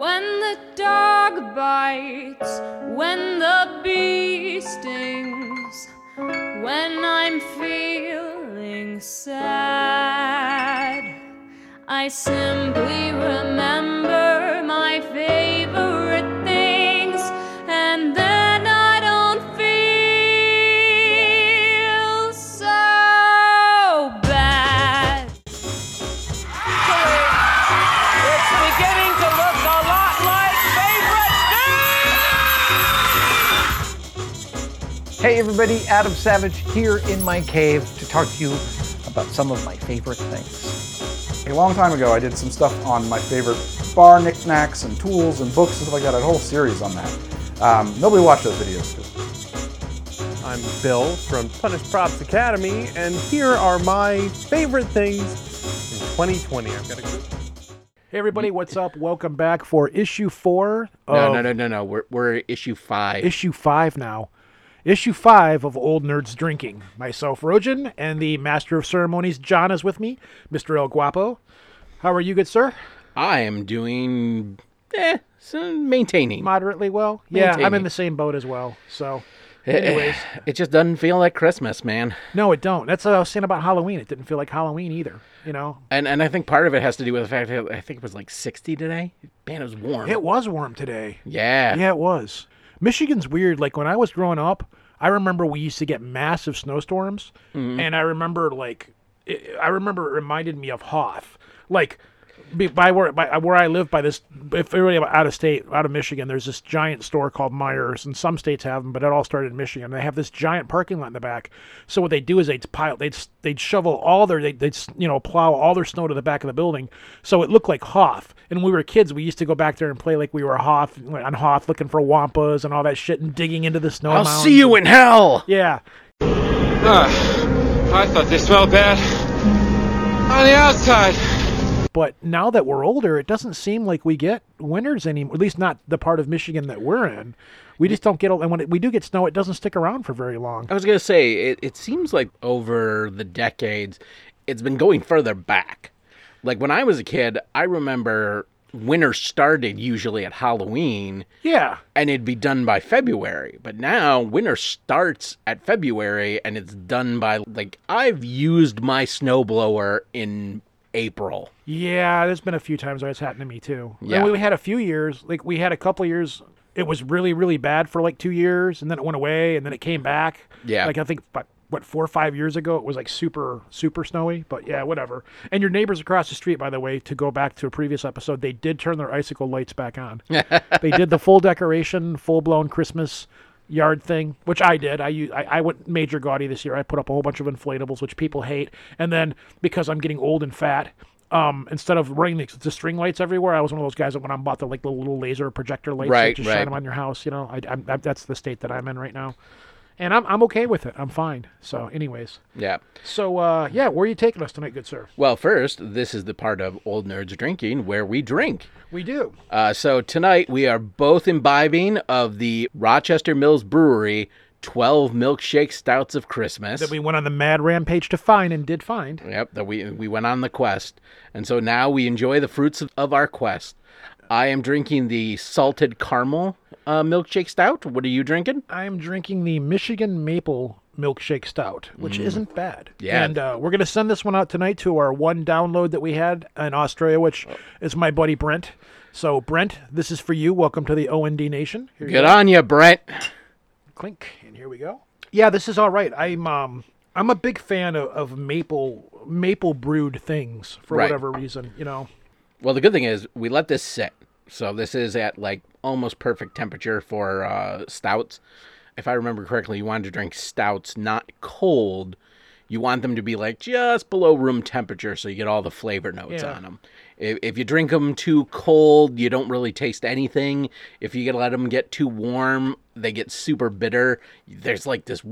When the dog bites, when the bee stings, when I'm feeling sad, I simply remember everybody, Adam Savage here in my cave to talk to you about some of my favorite things. A long time ago, I did some stuff on my favorite bar knickknacks and tools and books and stuff like that. I had a whole series on that. Um, nobody watched those videos. I'm Bill from Punished Props Academy, and here are my favorite things in 2020. I've got a good. Hey everybody, what's up? Welcome back for issue four. No, no, no, no, no. We're, we're issue five. Issue five now. Issue five of Old Nerds Drinking. Myself, Rojan, and the Master of Ceremonies, John, is with me. Mr. El Guapo. How are you, good sir? I am doing, eh, so maintaining. Moderately well. Yeah, I'm in the same boat as well. So, anyways, It just doesn't feel like Christmas, man. no, it don't. That's what I was saying about Halloween. It didn't feel like Halloween either. You know, And and I think part of it has to do with the fact that I think it was like 60 today. Man, it was warm. it was warm today. yeah. Yeah, it was. Michigan's weird. Like when I was growing up, I remember we used to get massive snowstorms, mm-hmm. and I remember like it, I remember it reminded me of Hoth. Like by where by uh, where I live, by this if everybody out of state, out of Michigan, there's this giant store called Meijers, and some states have them, but it all started in Michigan. They have this giant parking lot in the back. So what they do is they'd pile, they'd they'd shovel all their, they'd, they'd you know plow all their snow to the back of the building, so it looked like Hoth. And when we were kids, we used to go back there and play like we were Hoth on Hoth, looking for wampas and all that shit, and digging into the snow. I'll mounds. see you in hell. Yeah, ah, I thought they smelled bad on the outside. But now that we're older, it doesn't seem like we get winters anymore. At least not the part of Michigan that we're in. We just don't get, and when it, we do get snow, it doesn't stick around for very long. I was going to say, it, it seems like over the decades, it's been going further back. Like when I was a kid, I remember winter started usually at Halloween. Yeah, and it'd be done by February. But now winter starts at February and it's done by like I've used my snowblower in April. Yeah, there's been a few times where it's happened to me too. Yeah. And we had a few years, like we had a couple years. It was really, really bad for like two years, and then it went away, and then it came back. Yeah. Like I think, but what four or five years ago, it was like super, super snowy. But yeah, whatever. And your neighbors across the street, by the way, to go back to a previous episode, they did turn their icicle lights back on. they did the full decoration, full blown Christmas yard thing, which I did. I I went major gaudy this year. I put up a whole bunch of inflatables, which people hate. And then because I'm getting old and fat, um, instead of running the, the string lights everywhere, I was one of those guys that went out and bought the like the little laser projector lights, that Right, just right. shine them on your house. You know, I, I, that's the state that I'm in right now, and I'm I'm okay with it. I'm fine. So, anyways, Yeah. so uh, yeah, where are you taking us tonight, good sir? Well, first, this is the part of Old Nerds Drinking where we drink. We do. Uh, so tonight we are both imbibing of the Rochester Mills Brewery 12 milkshake stouts of Christmas. That we went on the mad rampage to find and did find. Yep, that we we went on the quest, and so now we enjoy the fruits of, of our quest. I am drinking the salted caramel uh, milkshake stout. What are you drinking? I'm drinking the Michigan Maple Milkshake Stout, which isn't bad. Yeah. And uh, we're going to send this one out tonight to our one download that we had in Australia, which is my buddy Brent. So, Brent, this is for you. Welcome to the OND Nation. Here Good go. on you, Brent. Clink, and here we go. Yeah, this is all right. I'm um I'm a big fan of, of maple maple brewed things for Right. whatever reason. You know. Well, the good thing is we let this sit, so this is at like almost perfect temperature for uh, stouts. If I remember correctly, you wanted to drink stouts not cold. You want them to be like just below room temperature, so you get all the flavor notes Yeah. on them. If, if you drink them too cold, you don't really taste anything. If you let them get too warm, they get super bitter. There's like this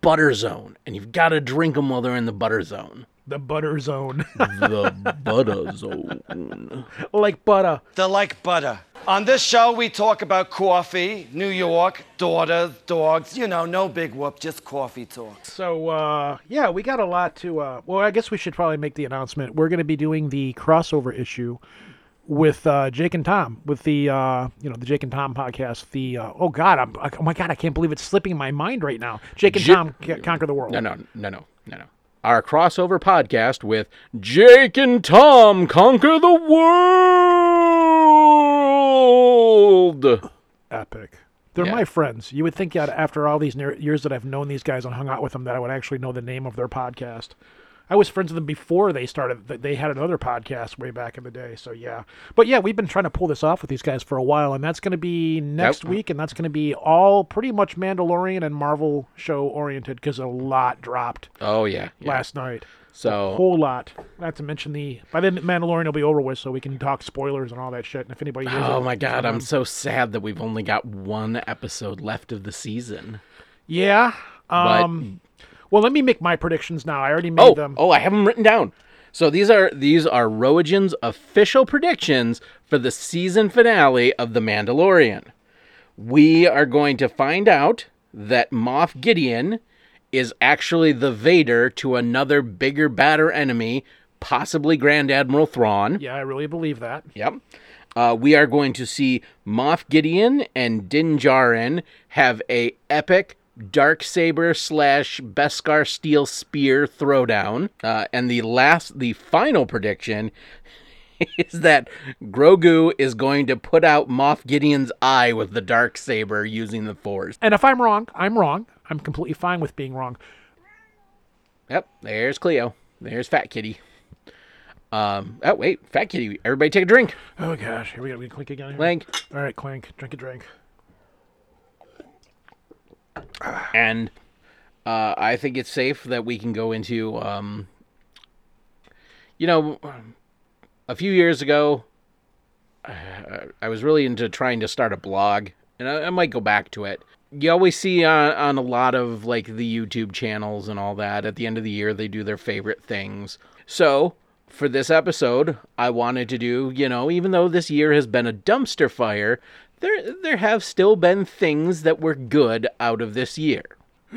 butter zone, and you've got to drink them while they're in the butter zone. The butter zone, The butter zone. like butter. They're like butter. On this show, we talk about coffee, New York, daughters, dogs. You know, no big whoop, just coffee talk. So uh, yeah, we got a lot to. Uh, well, I guess we should probably make the announcement. We're going to be doing the crossover issue with uh, Jake and Tom, with the uh, you know the Jake and Tom podcast. The uh, oh god, I'm oh my god, I can't believe it's slipping my mind right now. Jake and Ja- Tom ca- conquer the world. No, no, no, no, no, no. Our crossover podcast with Jake and Tom conquer the world. Epic. They're Yeah. my friends. You would think that after all these years that I've known these guys and hung out with them, that I would actually know the name of their podcast. I was friends with them before they started. They had another podcast way back in the day. So yeah, but yeah, we've been trying to pull this off with these guys for a while, and that's going to be next Yep. week, and that's going to be all pretty much Mandalorian and Marvel show oriented because a lot dropped Oh yeah, yeah. last night. So a Whole lot. Not to mention the by then Mandalorian will be over with, so we can talk spoilers and all that shit. And if anybody, Oh it, my god, I'm on. so sad that we've only got one episode left of the season. Yeah. But Um. Well, let me make my predictions now. I already made oh, them. oh, I have them written down. So these are these are Roagen's official predictions for the season finale of The Mandalorian. We are going to find out that Moff Gideon is actually the Vader to another bigger, badder enemy, possibly Grand Admiral Thrawn. Yeah, I really believe that. Yep. Uh, we are going to see Moff Gideon and Din Djarin have a epic dark saber slash Beskar steel spear throwdown. Uh, and the last, the final prediction is that Grogu is going to put out Moff Gideon's eye with the dark saber using the Force. And if I'm wrong, I'm wrong. I'm completely fine with being wrong. Yep. There's Cleo. There's Fat Kitty. Um. Oh wait, Fat Kitty. Everybody take a drink. Oh gosh, here we go. We clink again. here? Link. All right, clink. Drink a drink. and uh, I think it's safe that we can go into, um, you know, a few years ago, I was really into trying to start a blog, and I, I might go back to it. You always see on, on a lot of like the YouTube channels and all that at the end of the year, they do their favorite things. So for this episode, I wanted to do, you know, even though this year has been a dumpster fire, there there have still been things that were good out of this year.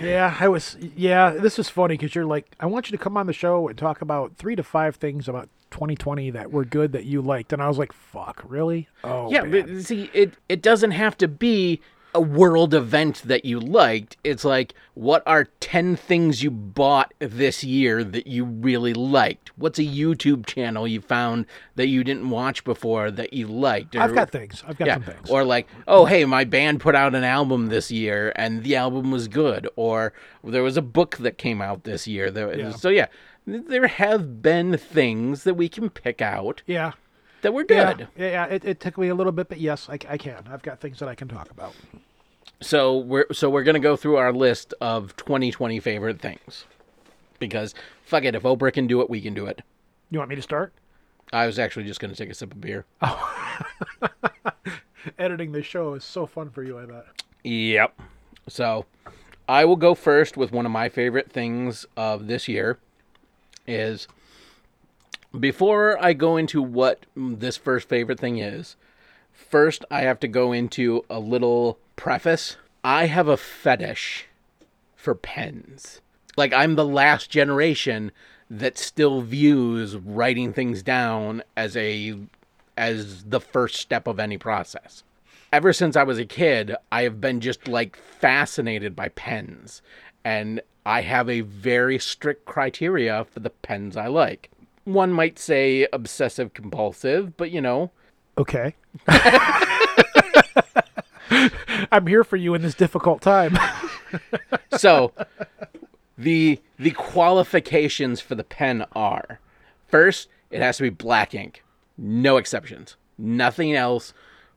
Yeah, I was. Yeah, this is funny because you're like, I want you to come on the show and talk about three to five things about 2020 that were good that you liked, and I was like, fuck, really? Oh, yeah, man. but see, it it doesn't have to be a world event that you liked. It's like, what are 10 things you bought this year that you really liked? What's a YouTube channel you found that you didn't watch before that you liked? I've Or- got things. I've got yeah. some things. Or like, oh hey, my band put out an album this year and the album was good. Or there was a book that came out this year. There, Yeah. So yeah, there have been things that we can pick out yeah. That we're good. yeah, yeah. It, it took me a little bit, but yes, I, I can. I've got things that I can talk about. So we're so we're gonna go through our list of 2020 favorite things, because fuck it, if Oprah can do it, we can do it. You want me to start? I was actually just gonna take a sip of beer. Oh. Editing this show is so fun for you, I bet. Yep. So I will go first with one of my favorite things of this year is before I go into what this first favorite thing is, first I have to go into a little preface. I have a fetish for pens. Like I'm the last generation that still views writing things down as a as the first step of any process. Ever since I was a kid, I have been just like fascinated by pens and I have a very strict criteria for the pens I like. One might say obsessive compulsive, but you know, Okay. I'm here for you in this difficult time. so the the qualifications for the pen are first it has to be black ink no exceptions nothing else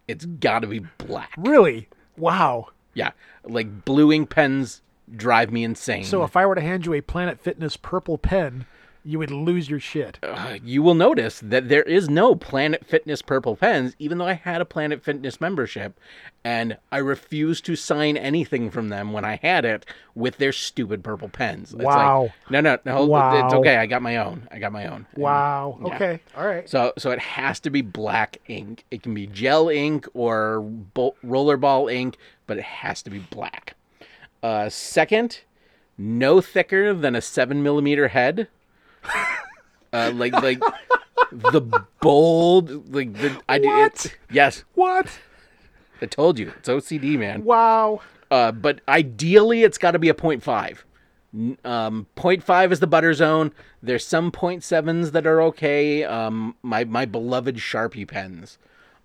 it's got to be black really? Wow. yeah like blue ink pens drive me insane So if I were to hand you a Planet Fitness purple pen, you would lose your shit. Uh, you will notice that there is no Planet Fitness purple pens, even though I had a Planet Fitness membership, and I refused to sign anything from them when I had it with their stupid purple pens. It's like, Wow. no, no, no. It's Wow. okay. I got my own. I got my own. And Wow. Yeah. Okay. All right. So, so it has to be black ink. It can be gel ink or bo- rollerball ink, but it has to be black. Uh, second, no thicker than a seven millimeter head. Uh, like like the bold, like the I What? it- yes, What? I told you it's OCD, man. Wow. Uh, but ideally, it's got to be a 0.5. N- Um, 0.5 is the butter zone. There's some 0.7s that are okay. Um, my my beloved Sharpie pens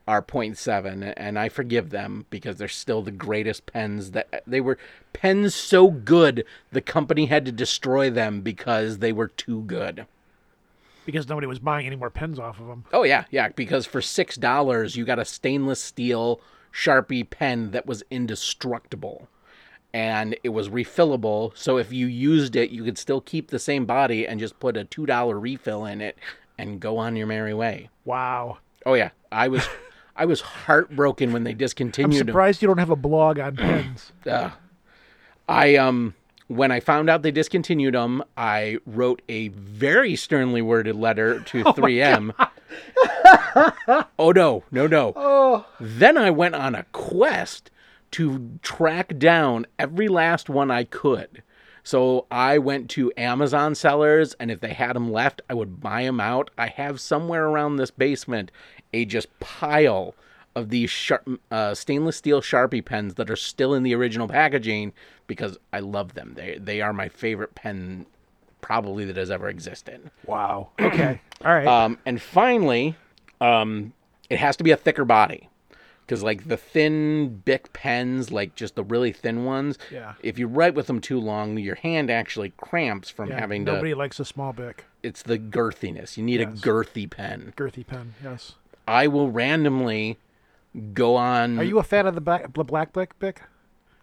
are 0.7, and I forgive them because they're still the greatest pens. That they were pens so good, the company had to destroy them because they were too good. Because nobody was buying any more pens off of them. Oh yeah, yeah. Because for six dollars, you got a stainless steel Sharpie pen that was indestructible, and it was refillable. So if you used it, you could still keep the same body and just put a two dollar refill in it and go on your merry way. Wow. Oh yeah, I was, I was heartbroken when they discontinued. I'm discontinued them. surprised you don't have a blog on pens. Ugh. I um when I found out they discontinued them, I wrote a very sternly worded letter to 3M. oh no, no, no. Then I went on a quest to track down every last one I could. So I went to Amazon sellers, and if they had them left, I would buy them out. I have somewhere around this basement a just pile of these sharp, uh, stainless steel Sharpie pens that are still in the original packaging because I love them. They they are my favorite pen, probably that has ever existed. Wow. Okay. All right. Um, and finally, um, it has to be a thicker body. Because, like, the thin Bic pens, like just the really thin ones, Yeah. if you write with them too long, your hand actually cramps from Yeah, having nobody to. Nobody likes a small bic. It's the girthiness. You need a girthy pen. Girthy pen. Yes. I will randomly go on. Are you a fan of the black, the black bic bic?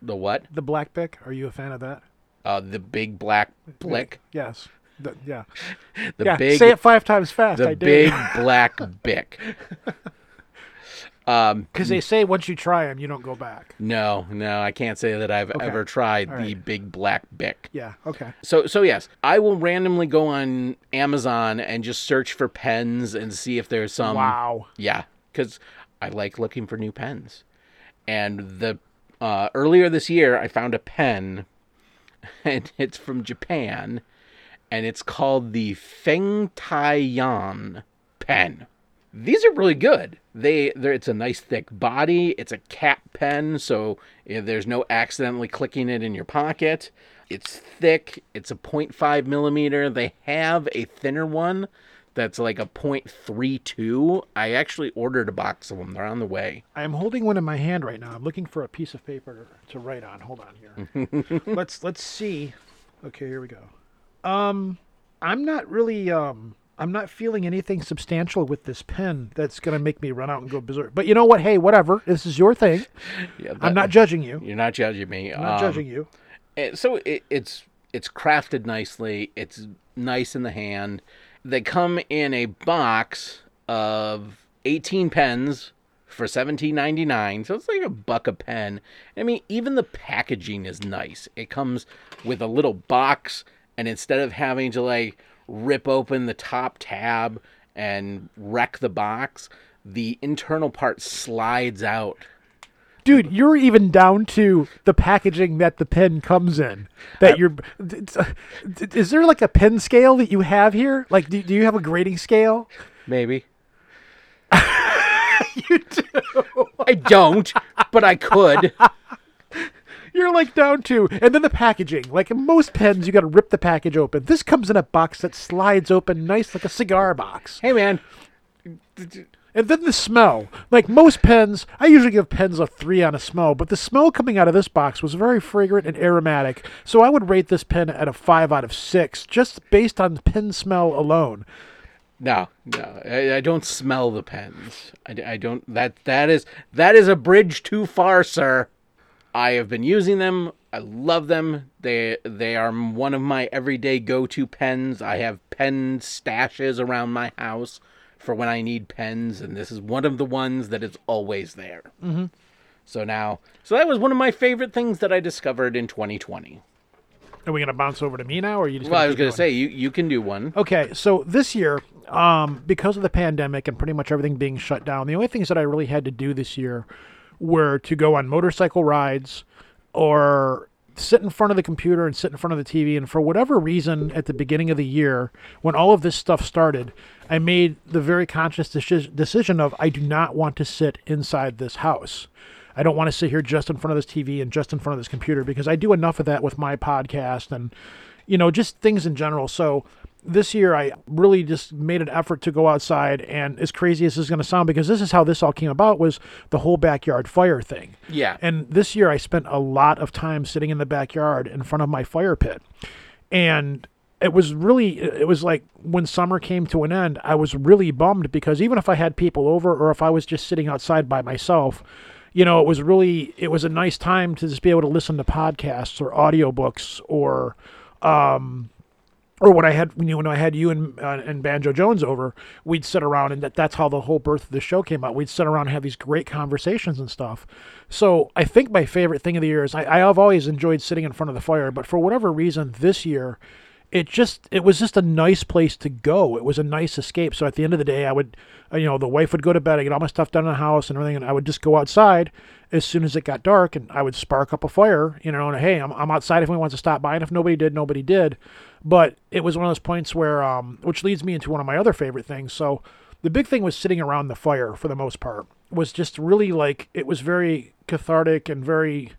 the what? The black bic? Are you a fan of that? Uh, the big black blick. Yes. The, yeah. The yeah. big. Say it five times fast. the big black bic. Um, Because they say once you try them, you don't go back. no, no, I can't say that I've ever tried the big black bic. Yeah. Okay. So so yes, I will randomly go on Amazon and just search for pens and see if there's some. wow. Yeah, because I like looking for new pens. And the uh, earlier this year, I found a pen, and it's from Japan, and it's called the Feng Tai Yan pen. These are really good. They, it's a nice thick body. It's a cap pen, so eh, there's no accidentally clicking it in your pocket. It's thick. It's a 0.5 millimeter. They have a thinner one that's like a 0.32. I actually ordered a box of them. They're on the way. I am holding one in my hand right now. I'm looking for a piece of paper to, to write on. Hold on here. let's let's see. Okay, here we go. Um, I'm not really um. I'm not feeling anything substantial with this pen that's gonna make me run out and go berserk. But you know what? Hey, whatever. This is your thing. Yeah, I'm not judging you. You're not judging me. I'm not Um, judging you. so it, it's it's crafted nicely. It's nice in the hand. They come in a box of 18 pens for 17.99. So it's like a buck a pen. I mean, even the packaging is nice. It comes with a little box, and instead of having to like rip open the top tab and wreck the box, the internal part slides out Dude, you're even down to the packaging that the pen comes in. That you're. it's, uh, Is there like a pen scale that you have here? Like, do, do you have a grading scale? Maybe. You do. I don't, but I could. You're like down to, and then the packaging. Like most pens, you got to rip the package open. This comes in a box that slides open nice like a cigar box. Hey, man. And then the smell. Like most pens, I usually give pens a three on a smell, but the smell coming out of this box was very fragrant and aromatic. So I would rate this pen at a five out of six, just based on the pen smell alone. No, no, I, I don't smell the pens. I, I don't. That that is that is a bridge too far, sir. I have been using them. I love them. They they are one of my everyday go-to pens. I have pen stashes around my house for when I need pens, and this is one of the ones that is always there. Mm-hmm. So now, so that was one of my favorite things that I discovered in 2020. Are we gonna bounce over to me now, or are you just? Well, I was keep going say you you can do one. Okay, so this year, um, because of the pandemic and pretty much everything being shut down, the only things that I really had to do this year were to go on motorcycle rides or sit in front of the computer and sit in front of the TV. And for whatever reason, at the beginning of the year, when all of this stuff started, I made the very conscious deci- decision of I do not want to sit inside this house. I don't want to sit here just in front of this TV and just in front of this computer because I do enough of that with my podcast and, you know, just things in general. So this year I really just made an effort to go outside and as crazy as this is going to sound because this is how this all came about was the whole backyard fire thing. Yeah. And this year I spent a lot of time sitting in the backyard in front of my fire pit. And it was really it was like when summer came to an end, I was really bummed because even if I had people over or if I was just sitting outside by myself, you know, it was really it was a nice time to just be able to listen to podcasts or audiobooks or um or when I had you know, when I had you and uh, and Banjo Jones over, we'd sit around and that, that's how the whole birth of the show came out. We'd sit around and have these great conversations and stuff. So I think my favorite thing of the year is I, I have always enjoyed sitting in front of the fire, but for whatever reason this year, it just it was just a nice place to go. It was a nice escape. So at the end of the day, I would, uh, you know, the wife would go to bed. I get all my stuff done in the house and everything, and I would just go outside as soon as it got dark, and I would spark up a fire. You know, and hey, I'm I'm outside if anyone wants to stop by, and if nobody did, nobody did. But it was one of those points where, um, which leads me into one of my other favorite things. So the big thing was sitting around the fire for the most part was just really like it was very cathartic and very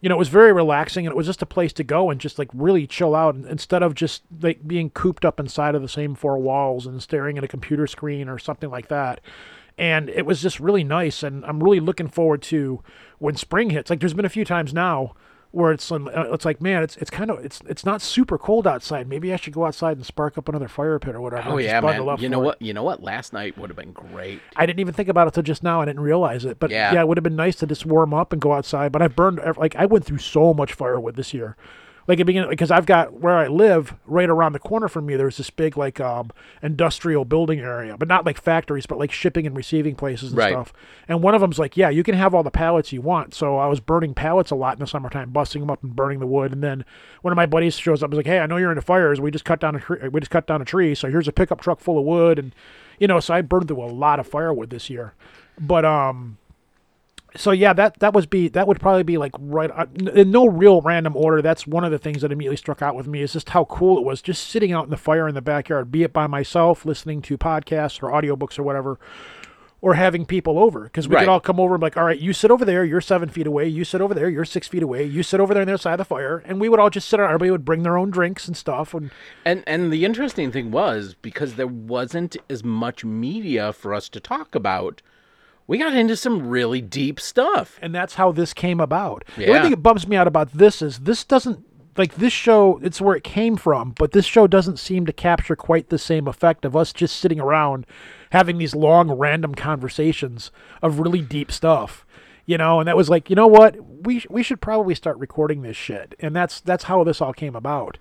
you know, it was very relaxing and it was just a place to go and just like really chill out instead of just like being cooped up inside of the same four walls and staring at a computer screen or something like that. And it was just really nice. And I'm really looking forward to when spring hits. Like there's been a few times now where it's uh, it's like man it's it's kind of it's it's not super cold outside maybe i should go outside and spark up another fire pit or whatever Oh yeah, man. You know it. what? You know what? Last night would have been great. I didn't even think about it till just now. I didn't realize it, but Yeah. yeah, it would have been nice to just warm up and go outside. But i've burned like I went through so much firewood this year, like the beginning because I've got where I live right around the corner from me. There's this big like um industrial building area, but not like factories, but like shipping and receiving places and Right. stuff. And one of them's like, yeah, you can have all the pallets you want. So I was burning pallets a lot in the summertime, busting them up and burning the wood. And then one of my buddies shows up and is like, hey, I know you're into fires. We just cut down a tree. We just cut down a tree. So here's a pickup truck full of wood and you know, so I burned through a lot of firewood this year. But um so yeah, that that was be that would probably be like right uh, in no real random order. That's one of the things that immediately struck out with me is just how cool it was just sitting out in the fire in the backyard, be it by myself, listening to podcasts or audiobooks or whatever, or having people over because we Right. could all come over and be like, all right, you sit over there, you're seven feet away, you sit over there, you're six feet away, you sit over there on the other side of the fire, and we would all just sit around. Everybody would bring their own drinks and stuff, and And and the interesting thing was because there wasn't as much media for us to talk about, we got into some really deep stuff. and that's how this came about. The only thing that bums me out about this is this doesn't like this show. It's where it came from, but this show doesn't seem to capture quite the same effect of us just sitting around having these long, random conversations of really deep stuff. You know, and that was like, you know what, we sh- we should probably start recording this shit, and that's that's how this all came about.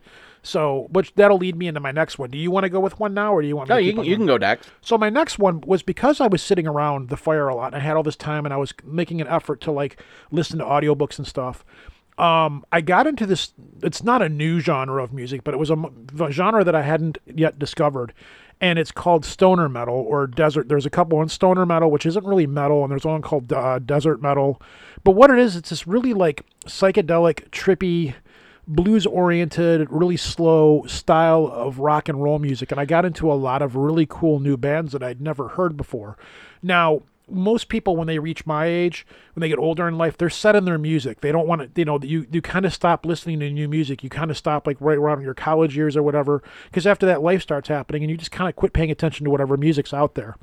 So, which that'll lead me into my next one. Do you want to go with one now, or do you want? Me No, to you can, you can go next. So my next one was because I was sitting around the fire a lot and I had all this time and I was making an effort to like listen to audiobooks and stuff. Um, I got into this. It's not a new genre of music, but it was a genre that I hadn't yet discovered, and it's called stoner metal or desert. There's a couple on stoner metal, which isn't really metal, and there's one called uh, desert metal. But what it is, it's this really like psychedelic, trippy, blues oriented, really slow style of rock and roll music. And I got into a lot of really cool new bands that I'd never heard before. Now, most people, when they reach my age, when they get older in life, they're set in their music. They don't want to, you know, you, you kind of stop listening to new music. You kind of stop like right around your college years or whatever. Because after that, life starts happening and you just kind of quit paying attention to whatever music's out there.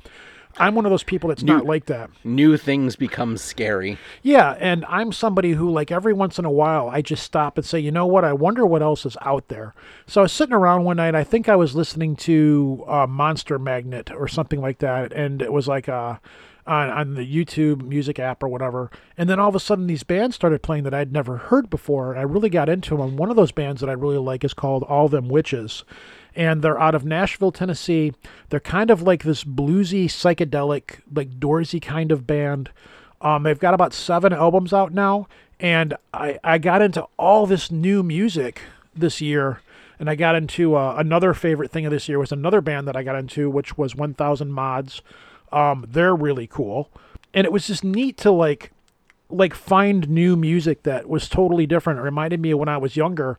I'm one of those people that's not like that. New things become scary. Yeah, and I'm somebody who, like, every once in a while, I just stop and say, you know what? I wonder what else is out there. So I was sitting around one night. I think I was listening to uh, Monster Magnet or something like that, and it was like uh, on on the YouTube music app or whatever. And then all of a sudden, these bands started playing that I'd never heard before, and I really got into them. And one of those bands that I really like is called All Them Witches and they're out of Nashville, Tennessee. They're kind of like this bluesy, psychedelic, like Doorsy kind of band. Um, they've got about seven albums out now, and I, I got into all this new music this year. And I got into uh, another favorite thing of this year was another band that I got into, which was 1000 Mods. Um, they're really cool, and it was just neat to like like find new music that was totally different. It reminded me of when I was younger.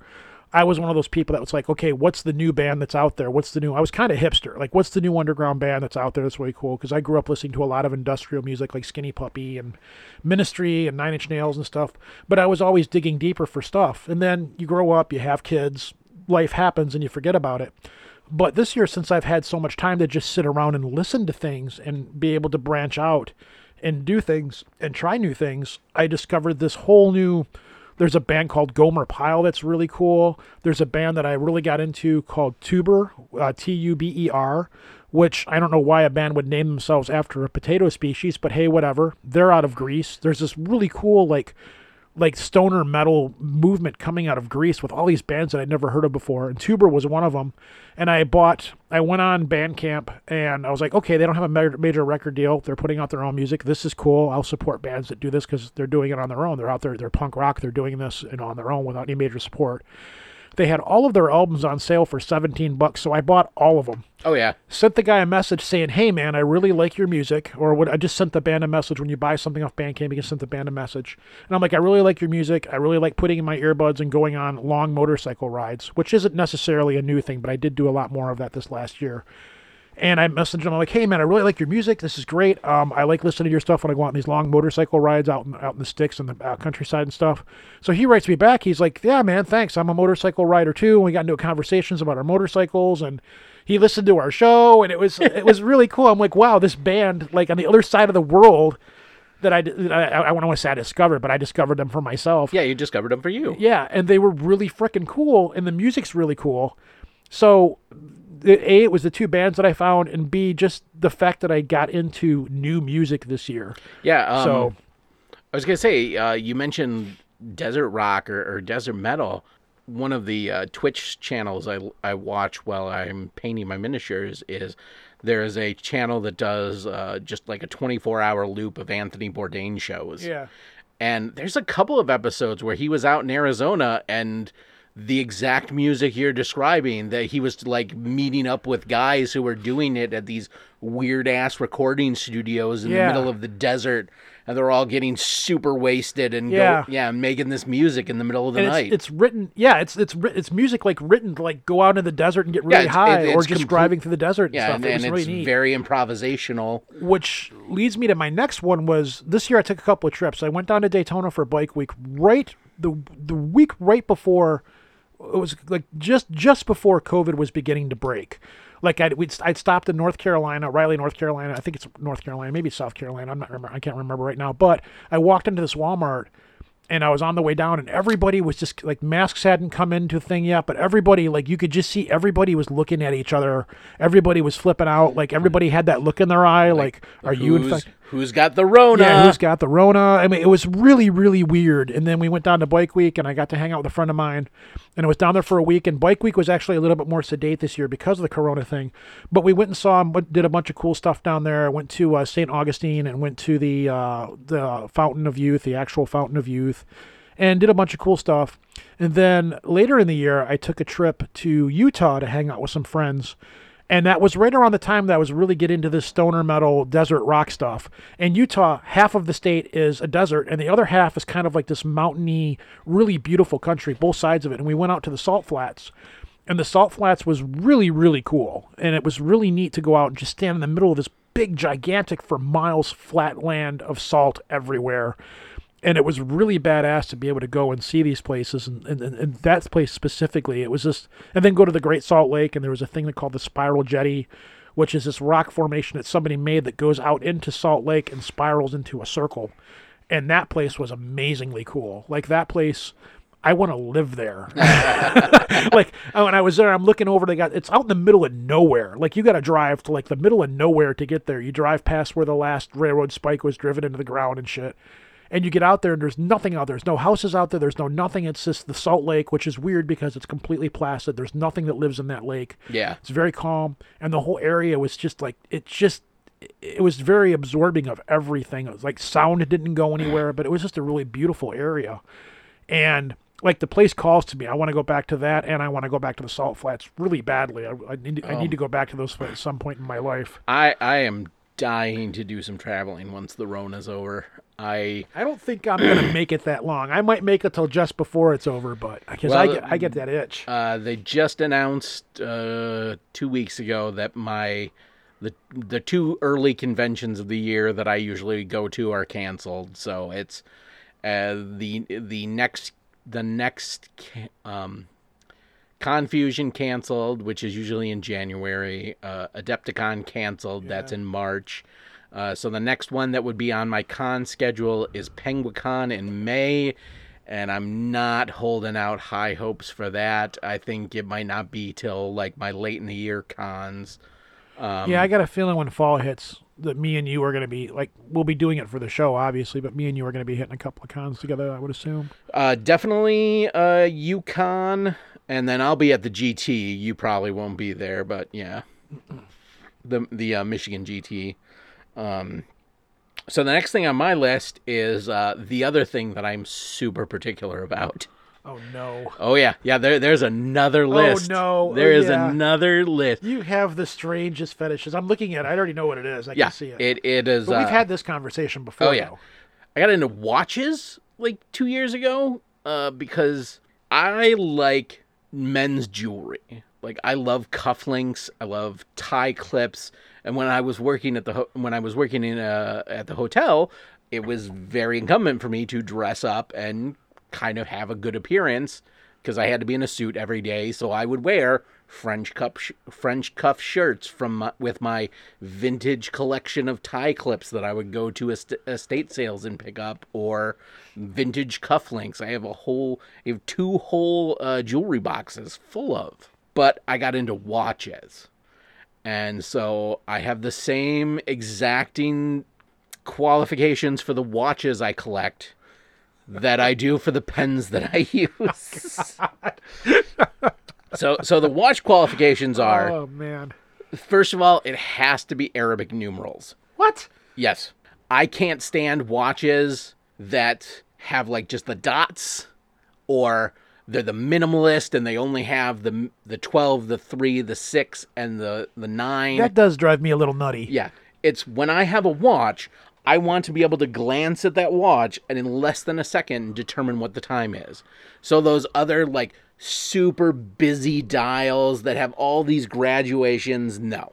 I was one of those people that was like, okay, what's the new band that's out there? What's the new? I was kind of hipster. Like, what's the new underground band that's out there that's really cool? Because I grew up listening to a lot of industrial music like Skinny Puppy and Ministry and Nine Inch Nails and stuff. But I was always digging deeper for stuff. And then you grow up, you have kids, life happens, and you forget about it. But this year, since I've had so much time to just sit around and listen to things and be able to branch out and do things and try new things, I discovered this whole new. There's a band called Gomer Pyle that's really cool. There's a band that I really got into called Tuber, uh, T U B E R, which I don't know why a band would name themselves after a potato species, but hey, whatever. They're out of Greece. There's this really cool, like, like stoner metal movement coming out of Greece with all these bands that I'd never heard of before, and Tuber was one of them. And I bought, I went on Bandcamp, and I was like, okay, they don't have a major, record deal. They're putting out their own music. This is cool. I'll support bands that do this because they're doing it on their own. They're out there, they're punk rock. They're doing this and on their own without any major support. They had all of their albums on sale for 17 bucks, so I bought all of them Oh yeah. sent the guy a message saying, "Hey man, I really like your music," or what? I just sent the band a message when you buy something off Bandcamp, you can send the band a message, and I'm like, "I really like your music. I really like putting in my earbuds and going on long motorcycle rides, which isn't necessarily a new thing, but I did do a lot more of that this last year." And I messaged him. I'm like, "Hey man, I really like your music. This is great. Um, I like listening to your stuff when I go on these long motorcycle rides out in, out in the sticks and the uh, countryside and stuff." So he writes me back. He's like, "Yeah, man, thanks. I'm a motorcycle rider too." And we got into conversations about our motorcycles, and he listened to our show, and it was it was really cool. I'm like, "Wow, this band like on the other side of the world." That I, I, I don't want to say I discovered, but I discovered them for myself. Yeah, you discovered them for you. Yeah, and they were really freaking cool, and the music's really cool. So, the, a it was the two bands that I found, and b just the fact that I got into new music this year. Yeah. Um, so I was gonna say, uh, you mentioned desert rock or, or desert metal. One of the uh, Twitch channels I, I watch while I'm painting my miniatures is there is a channel that does uh, just like a 24 hour loop of Anthony Bourdain shows. yeah, And there's a couple of episodes where he was out in Arizona and the exact music you're describing that he was like meeting up with guys who were doing it at these weird ass recording studios in Yeah. the middle of the desert and they're all getting super wasted and Yeah. go, yeah making this music in the middle of the and night it's, it's written. Yeah, it's it's it's music like written to like go out in the desert and get really it's- high, it- or just complete- driving through the desert and yeah stuff. and, it and really it's very improvisational which leads me to my next one was this year I took a couple of trips. I went down to Daytona for Bike Week right the the week right before it was like just just before COVID was beginning to break. Like I'd we'd, I'd stopped in North Carolina, Raleigh, North Carolina. I think it's North Carolina, maybe South Carolina. I'm not remember. I can't remember right now. But I walked into this Walmart and I was on the way down, and everybody was just like masks hadn't come into thing yet, but everybody like you could just see everybody was looking at each other. Everybody was flipping out. Like everybody had that look in their eye. Like, are you infected? Who's got the rona Yeah, who's got the Rona? I mean, it was really, really weird. And then we went down to Bike Week, and I got to hang out with a friend of mine, and I was down there for a week. And Bike Week was actually a little bit more sedate this year because of the Corona thing. But we went and saw him, did a bunch of cool stuff down there. Went to uh, St. Augustine and went to the uh, the Fountain of Youth, the actual Fountain of Youth, and did a bunch of cool stuff. And then later in the year, I took a trip to Utah to hang out with some friends. And that was right around the time that I was really getting into this stoner metal desert rock stuff. And Utah, half of the state is a desert, and the other half is kind of like this mountainy, really beautiful country, both sides of it. And we went out to the salt flats. And the salt flats was really, really cool. And it was really neat to go out and just stand in the middle of this big, gigantic, for miles flat land of salt everywhere and it was really badass to be able to go and see these places and, and, and, that place specifically it was just and then go to the great salt lake and there was a thing called the spiral jetty which is this rock formation that somebody made that goes out into salt lake and spirals into a circle and that place was amazingly cool like that place I want to live there. like when I was there, I'm looking over. They got it's out in the middle of nowhere. Like you got to drive to like the middle of nowhere to get there. You drive past where the last railroad spike was driven into the ground and shit. And you get out there and there's nothing out there. There's no houses out there. There's no nothing. It's just the salt lake, which is weird because it's completely placid. There's nothing that lives in that lake. Yeah. It's very calm, and the whole area was just like it just it was very absorbing of everything. It was like sound didn't go anywhere, but it was just a really beautiful area. And like the place calls to me. I want to go back to that, and I want to go back to the salt flats really badly. I, I need I need oh. to go back to those at some point in my life. I, I am dying to do some traveling once the Rona's over. I I don't think I'm gonna make it that long. I might make it till just before it's over, but because I get I get that itch. uh, they just announced uh, two weeks ago that my the the two early conventions of the year that I usually go to are canceled. So it's uh, the the next the next um, Confusion canceled, which is usually in January. Uh, Adepticon canceled. That's in March. Uh, so the next one that would be on my con schedule is Penguicon in May, and I'm not holding out high hopes for that. I think it might not be till like my late in the year cons. Um, yeah, I got a feeling when fall hits that me and you are gonna be like we'll be doing it for the show, obviously, but me and you are gonna be hitting a couple of cons together. I would assume. Uh, definitely uh, U-Con, and then I'll be at the GT. You probably won't be there, but yeah, the the uh, Michigan GT. Um, so the next thing on my list is uh, the other thing that I'm super particular about. Oh no. Oh yeah, yeah. There, there's another list. Oh no. Oh, There is yeah. another list. You have the strangest fetishes. I'm looking at. it. I already know what it is. I Yeah, can see it. it it is. but we've uh, had this conversation before. Oh yeah, though. I got into watches like two years ago uh, because I like men's jewelry. Like I love cufflinks, I love tie clips, and when I was working at the ho- when I was working in uh, at the hotel, it was very incumbent for me to dress up and kind of have a good appearance because I had to be in a suit every day. So I would wear French cuff sh- French cuff shirts from my, with my vintage collection of tie clips that I would go to est- estate sales and pick up, or vintage cufflinks. I have a whole, I have two whole uh, jewelry boxes full of. But I got into watches, and so I have the same exacting qualifications for the watches I collect that I do for the pens that I use. so so the watch qualifications are Oh man. first of all, it has to be Arabic numerals. What? Yes. I can't stand watches that have like just the dots or they're the minimalist and they only have the the 12, the 3, the 6 and the the 9. That does drive me a little nutty. Yeah. It's when I have a watch, I want to be able to glance at that watch and in less than a second determine what the time is. So those other like super busy dials that have all these graduations, no.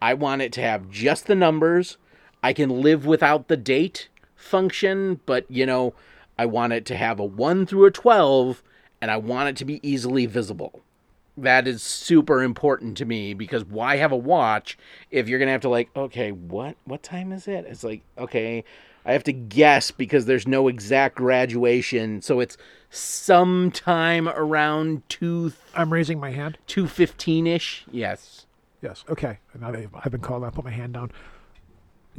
I want it to have just the numbers. I can live without the date function, but you know, I want it to have a 1 through a 12 and I want it to be easily visible that is super important to me because why have a watch if you're gonna have to like okay what what time is it it's like okay i have to guess because there's no exact graduation so it's sometime around 2 I'm raising my hand. 215ish yes Yes. Okay. I've been called. I put my hand down.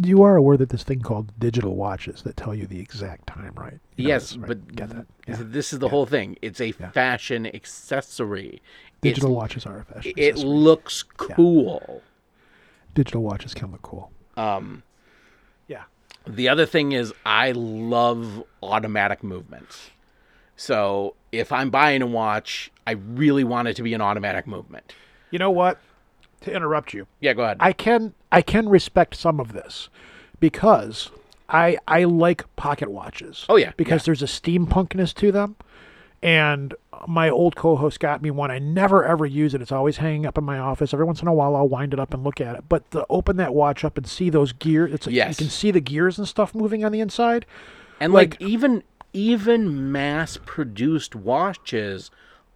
You are aware that this thing called digital watches that tell you the exact time, right? You yes this, right? but get that. this- Yeah. this is the whole thing it's a fashion accessory Digital It's- watches are a fashion. it accessory. looks cool digital watches can look cool. um Yeah. The other thing is I love automatic movements. So if I'm buying a watch, I really want it to be an automatic movement. You know what? To interrupt you, Yeah, go ahead. I can I can respect some of this because I I like pocket watches. Oh, yeah, because there's a steampunkness to them. And my old co-host got me one. I never ever use it. It's always hanging up in my office. Every once in a while, I'll wind it up and look at it. But to open that watch up and see those gears, it's like Yes. you can see the gears and stuff moving on the inside. and like, even even mass produced watches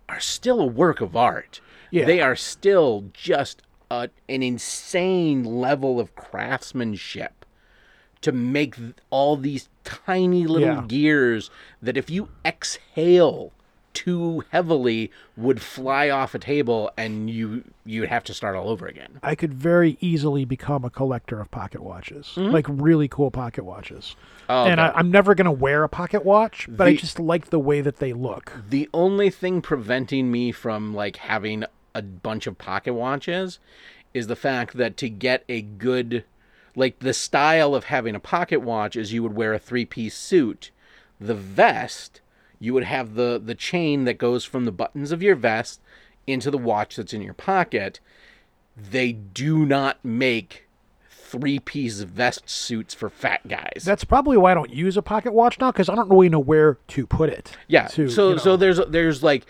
are still a work of art. Yeah. They are still just a, an insane level of craftsmanship to make all these tiny little Yeah. gears that if you exhale too heavily would fly off a table and you you'd have to start all over again. I could very easily become a collector of pocket watches, like really cool pocket watches. Mm-hmm. Oh, and I. I'm never gonna wear a pocket watch, but I just like the way that they look. The only thing preventing me from like having a bunch of pocket watches is the fact that to get a good like the style of having a pocket watch is you would wear a three-piece suit. The vest, you would have the the chain that goes from the buttons of your vest into the watch that's in your pocket. They do not make three-piece vest suits for fat guys. That's probably why I don't use a pocket watch now because I don't really know where to put it. Yeah. to, so you know. so there's there's like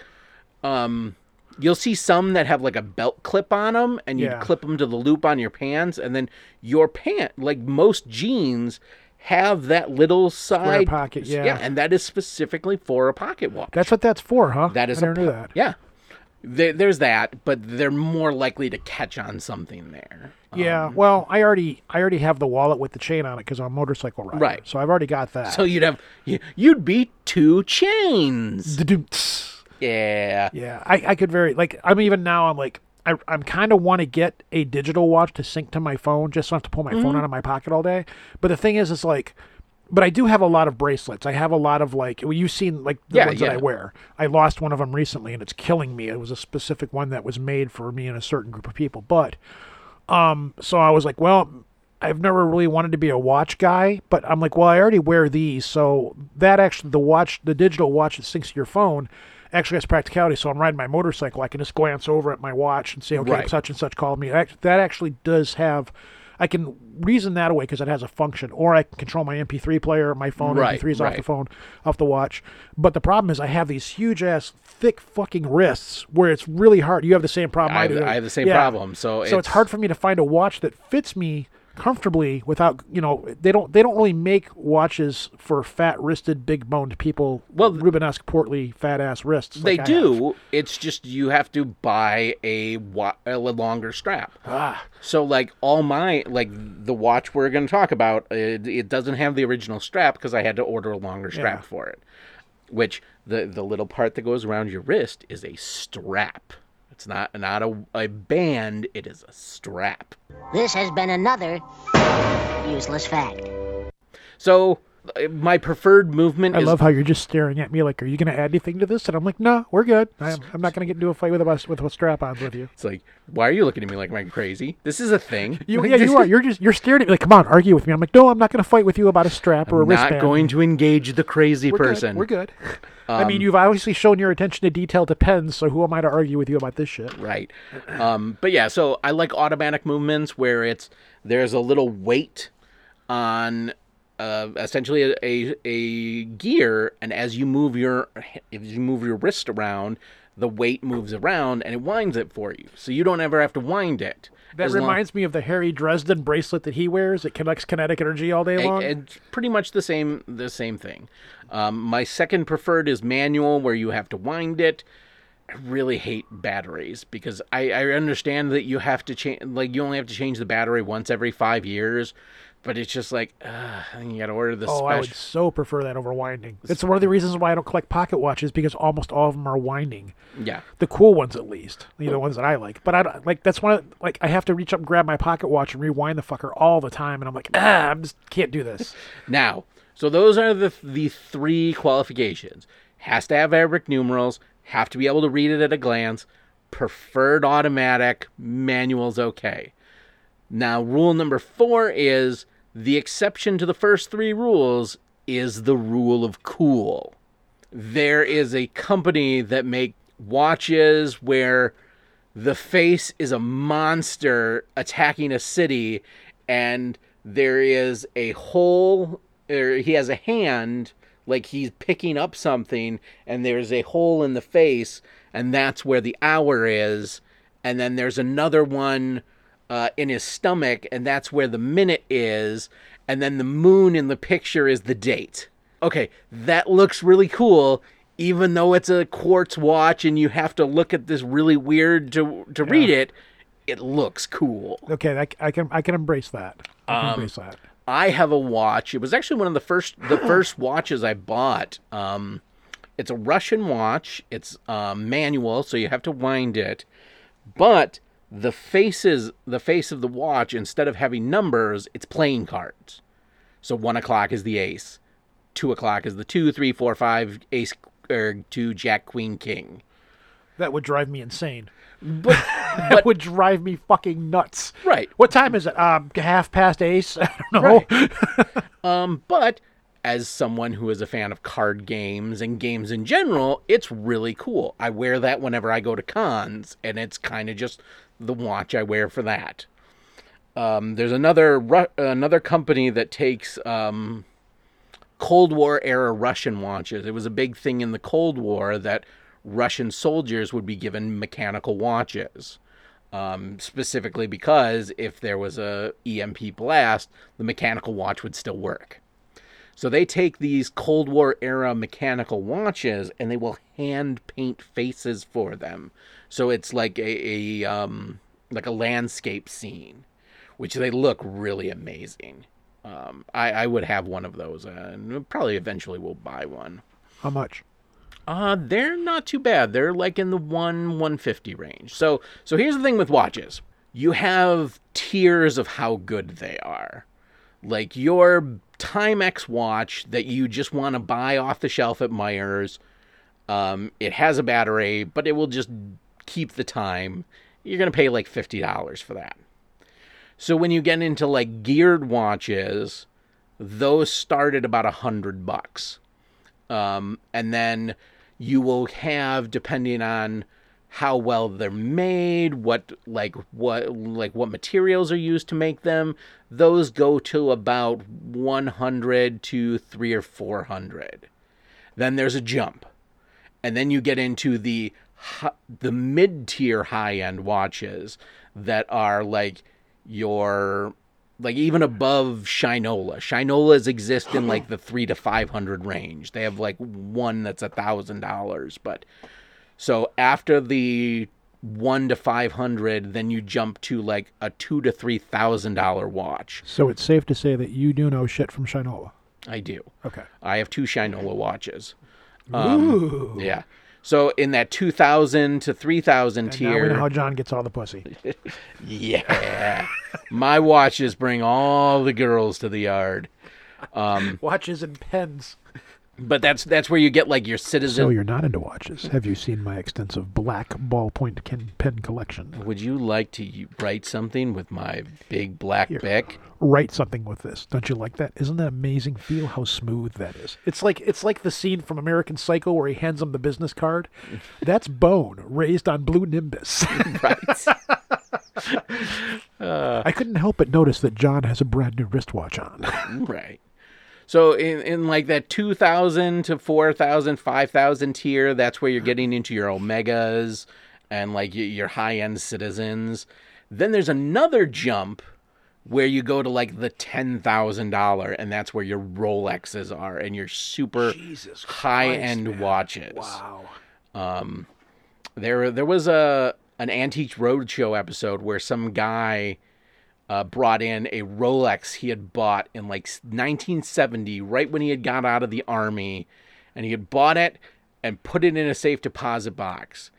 um you'll see some that have like a belt clip on them and you Yeah. clip them to the loop on your pants and then your pant like most jeans have that little side pocket, yeah. and that is specifically for a pocket watch. that's what that's for, huh? that is I a that. Yeah. There, there's that, but they're more likely to catch on something there. Yeah, um, well, I already I already have the wallet with the chain on it because I'm a motorcycle rider. Right. So I've already got that. So you'd have you- you'd be two chains. Yeah. Yeah, I, I could very like I'm even now I'm like I I'm kind of want to get a digital watch to sync to my phone just so I have to pull my Mm-hmm. phone out of my pocket all day. But the thing is, it's like, but I do have a lot of bracelets. I have a lot of like well, you've seen like the Yeah, ones that I wear. I lost one of them recently and it's killing me. It was a specific one that was made for me and a certain group of people. But um, so I was like, well. I've never really wanted to be a watch guy, but I'm like, well, I already wear these, so that actually the watch, the digital watch that syncs to your phone, actually has practicality. So I'm riding my motorcycle, I can just glance over at my watch and say, okay, Right. such and such called me. That actually does have, I can reason that away because it has a function, or I can control my MP3 player, my phone Right, MP3s off the phone, off the watch. But the problem is, I have these huge ass, thick fucking wrists where it's really hard. You have the same problem I, I, do. I have the same Yeah. problem. So, So it's hard for me to find a watch that fits me comfortably without you know they don't they don't really make watches for fat wristed big boned people Well, rubenesque portly fat ass wrists They like do. It's just you have to buy a, wa- a longer strap. Ah. So like all my like the watch we're going to talk about, it, it doesn't have the original strap because I had to order a longer strap Yeah. for it. Which the the little part that goes around your wrist is a strap. It's not not a, a band. It is a strap. This has been another useless fact. So my preferred movement I is love how you're just staring at me like, "Are you going to add anything to this?" And I'm like, "No, we're good. I'm, I'm not going to get into a fight with a bus, with a strap-ons with you." it's like why are you looking at me like I'm crazy? This is a thing. You, like, yeah, you are. You're just you're staring at me like, "Come on, argue with me." I'm like, "No, I'm not going to fight with you about a strap or a I'm wristband." not going to engage the crazy We're good. person. We're good. I mean, you've obviously shown your attention to detail to pens, so who am I to argue with you about this shit? Right. Um, but yeah, so I like automatic movements where it's there's a little weight on uh, essentially a, a, a gear, and as you move your if you move your wrist around, the weight moves around and it winds it for you, so you don't ever have to wind it. That As long- reminds me of the Harry Dresden bracelet that he wears. It collects kinetic energy all day long. it's pretty much the same the same thing. Um, my second preferred is manual, where you have to wind it. I really hate batteries because I, I understand that you have to change like you only have to change the battery once every five years, but it's just like uh, you got to order the oh, I would so prefer that over winding. It's one of the reasons why I don't collect pocket watches because almost all of them are winding. Yeah, The cool ones, at least, you know, the ones that I like. But I don't, like that's one of like I have to reach up and grab my pocket watch and rewind the fucker all the time, and I'm like, ah, I just can't do this. Now, so those are the the three qualifications. Has to have Arabic numerals, have to be able to read it at a glance, preferred automatic, manual's okay. Now, rule number 4 is the exception to the first 3 rules is the rule of cool. There is a company that make watches where the face is a monster attacking a city and there is a hole or he has a hand like he's picking up something and there's a hole in the face and that's where the hour is and then there's another one uh, in his stomach and that's where the minute is and then the moon in the picture is the date okay that looks really cool even though it's a quartz watch and you have to look at this really weird to to read it it looks cool Okay, I, I can I can embrace that. I Um, embrace that. I have a watch. It was actually one of the first the first watches I bought. Um, it's a Russian watch. It's um, manual, so you have to wind it. But the faces, the face of the watch, instead of having numbers, it's playing cards. So one o'clock is the ace, two o'clock is the two, three, four, five, ace, or two, jack, queen, king. That would drive me insane. But That would drive me fucking nuts. Right. What time is it? Um, half past ace. I don't know. Right. um, but as someone who is a fan of card games and games in general, it's really cool. I wear that whenever I go to cons, and it's kind of just the watch I wear for that. um, there's another Ru- another company that takes um, Cold War era Russian watches. It was a big thing in the Cold War that Russian soldiers would be given mechanical watches. Um, specifically because if there was a EMP blast, the mechanical watch would still work. So they take these Cold War era mechanical watches and they will hand paint faces for them. So it's like a, a um, like a landscape scene, which they look really amazing. Um, I, I would have one of those, uh, and probably eventually will buy one. How much? Uh, they're not too bad. They're like in the one 150 range. So so here's the thing with watches. You have tiers of how good they are. Like your Timex watch that you just want to buy off the shelf at Meijers. Um, it has a battery, but it will just keep the time. You're gonna pay like fifty dollars for that. So when you get into like geared watches, those start at about a hundred bucks. Um, and then you will have, depending on how well they're made, what like what like what materials are used to make them, those go to about 100 to 3 or 400. Then there's a jump. And then you get into the the mid-tier high-end watches that are like your like even above Shinola. Shinolas exist in like the three to five hundred range. They have like one that's a thousand dollars, but so after the one to five hundred, then you jump to like a two to three thousand dollar watch. So it's safe to say that you do know shit from Shinola. I do. Okay. I have two Shinola watches. Um, Yeah. So in that two thousand to three thousand tier, now we know how John gets all the pussy. yeah, my watches bring all the girls to the yard. Um, Watches and pens. But that's that's where you get like your citizen. So you're not into watches. Have you seen my extensive black ballpoint pen collection? Would you like to write something with my big black bic? Write something with this. Don't you like that? Isn't that amazing? Feel how smooth that is. It's like it's like the scene from American Psycho where he hands him the business card. That's bone raised on blue nimbus. Right. I couldn't help but notice that John has a brand new wristwatch on. Right. So in, in like that 2000 to 4000, 5000 tier, that's where you're getting into your Omegas and like your high-end citizens. Then there's another jump where you go to like the $10,000 and that's where your Rolexes are and your super Jesus high-end Christ, watches. Wow. Um, there there was a an Antiques Roadshow episode where some guy uh, brought in a Rolex he had bought in like 1970, right when he had got out of the army, and he had bought it and put it in a safe deposit box.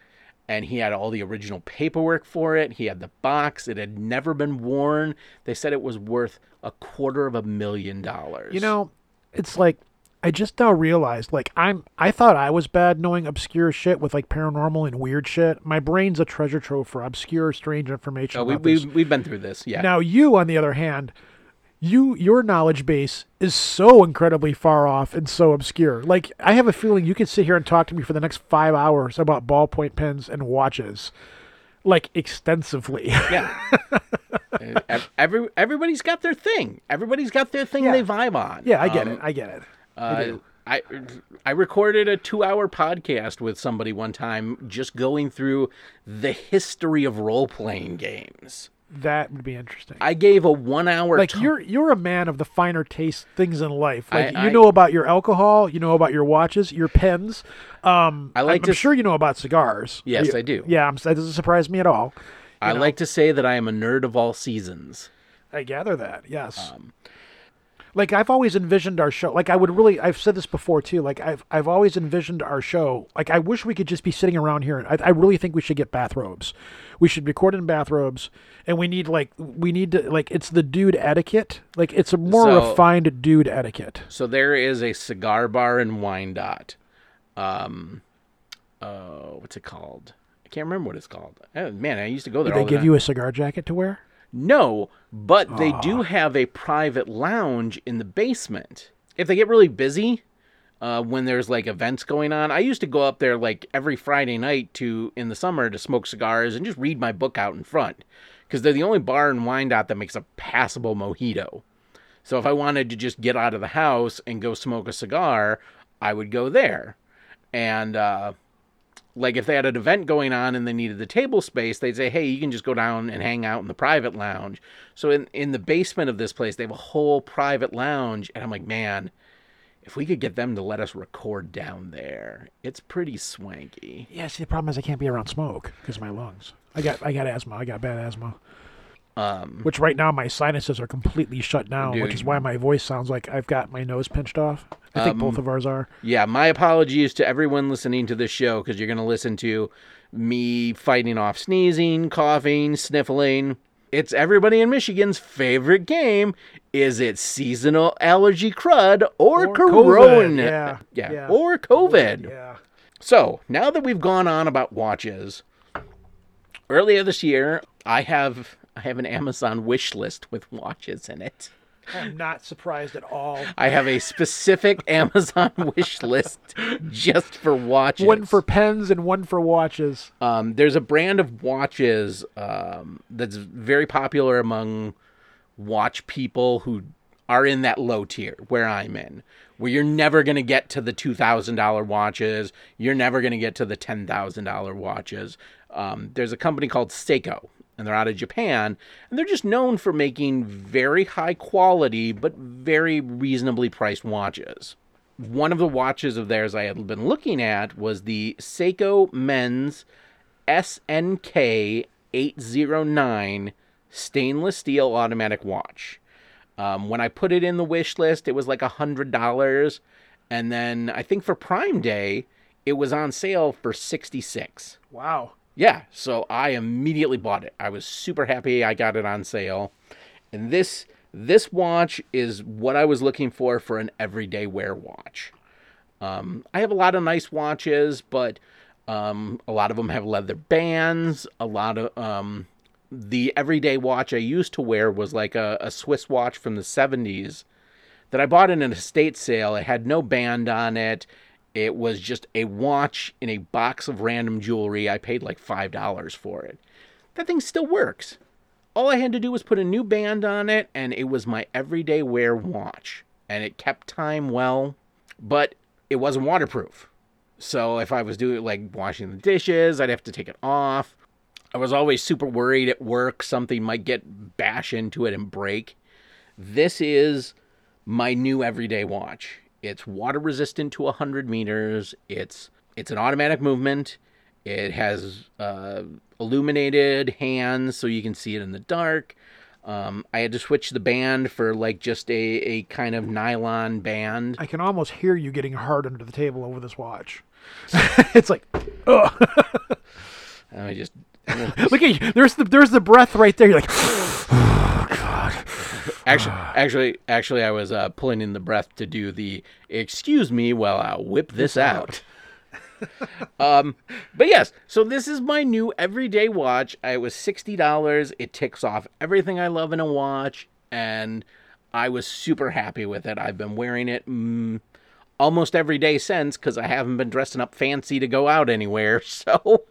And he had all the original paperwork for it. He had the box. It had never been worn. They said it was worth a quarter of a million dollars. You know, it's like I just now realized like I'm I thought I was bad knowing obscure shit with like paranormal and weird shit. My brain's a treasure trove for obscure, strange information. Oh, we, we, we've been through this. Yeah. Now you, on the other hand, you your knowledge base is so incredibly far off and so obscure. Like I have a feeling you could sit here and talk to me for the next five hours about ballpoint pens and watches, like extensively. Yeah. Every everybody's got their thing. Everybody's got their thing Yeah. they vibe on. yeah, I get Um, it. I get it. Uh, I I recorded a two hour podcast with somebody one time, just going through the history of role playing games. That would be interesting. I gave a one hour like ta- you're you're a man of the finer taste things in life. Like I- you I- know about your alcohol, you know about your watches, your pens. Um, I like I'm, to I'm sure you know about cigars. Yes, You- I do. Yeah, I'm, that doesn't surprise me at all. I like to say that I am a nerd of all seasons. I gather that. Yes. Um, like I've always envisioned our show. Like I would really. I've said this before too. Like I've I've always envisioned our show. Like I wish we could just be sitting around here. And I, I really think we should get bathrobes. We should record in bathrobes, and we need like we need to like it's the dude etiquette. Like it's a more So- refined dude etiquette. So there is a cigar bar in Wyandotte. Um, uh, what's it called? I can't remember what it's called. Oh, man, I used to go there. Did they the give you a cigar jacket to wear? No, but they do have a private lounge in the basement. If they get really busy, uh, when there's like events going on, I used to go up there like every Friday night to in the summer to smoke cigars and just read my book out in front because they're the only bar in Wyandotte that makes a passable mojito. So if I wanted to just get out of the house and go smoke a cigar, I would go there. And uh, like if they had an event going on and they needed the table space, they'd say, "Hey, you can just go down and hang out in the private lounge." So in in the basement of this place, they have a whole private lounge, and I'm like, man, if we could get them to let us record down there, it's pretty swanky. Yeah, see, the problem is I can't be around smoke because my lungs. I got I got asthma. I got bad asthma. Um, Which right now my sinuses are completely shut down, which is why my voice sounds like I've got my nose pinched off. I think both of ours are. Yeah, my apologies to everyone listening to this show because you're going to listen to me fighting off sneezing, coughing, sniffling. It's everybody in Michigan's favorite game. Is it seasonal allergy crud or, Or corona? Yeah, yeah, yeah. or COVID. Yeah. So now that we've gone on about watches, earlier this year I have I have an Amazon wish list with watches in it. I'm not surprised at all. I have a specific Amazon wish list just for watches. One for pens and one for watches. Um, there's a brand of watches um, that's very popular among watch people who are in that low tier where I'm in, where you're never going to get to the $2,000 watches. You're never going to get to the $10,000 watches. Um, there's a company called Seiko, and they're out of Japan, and they're just known for making very high quality but very reasonably priced watches one of the watches of theirs I had been looking at was the Seiko Men's SNK 809 stainless steel automatic watch. Um, when I put it in the wish list, it was like a hundred dollars, and then I think for Prime Day, it was on sale for sixty six. Wow. Yeah, so I immediately bought it. I was super happy I got it on sale. And this this watch is what I was looking for for an everyday wear watch. Um, I have a lot of nice watches, but um, a lot of them have leather bands. A lot of um, the everyday watch I used to wear was like a, a Swiss watch from the 70s that I bought in an estate sale. It had no band on it. It was just a watch in a box of random jewelry. I paid like $5 for it. That thing still works. All I had to do was put a new band on it, and it was my everyday wear watch. And it kept time well, but it wasn't waterproof. So if I was doing like washing the dishes, I'd have to take it off. I was always super worried at work something might get bash into it and break. This is my new everyday watch. It's water resistant to 100 meters. It's it's an automatic movement. It has uh, illuminated hands so you can see it in the dark. Um, I had to switch the band for like just a, a kind of nylon band. I can almost hear you getting hard under the table over this watch. it's like, ugh. I just Look at you. There's the there's the breath right there. You're like, actually actually actually I was uh, pulling in the breath to do the excuse me while I whip this out. um, but yes, so this is my new everyday watch. It was sixty dollars. It ticks off everything I love in a watch, and I was super happy with it. I've been wearing it mm, almost every day since because I haven't been dressing up fancy to go out anywhere. So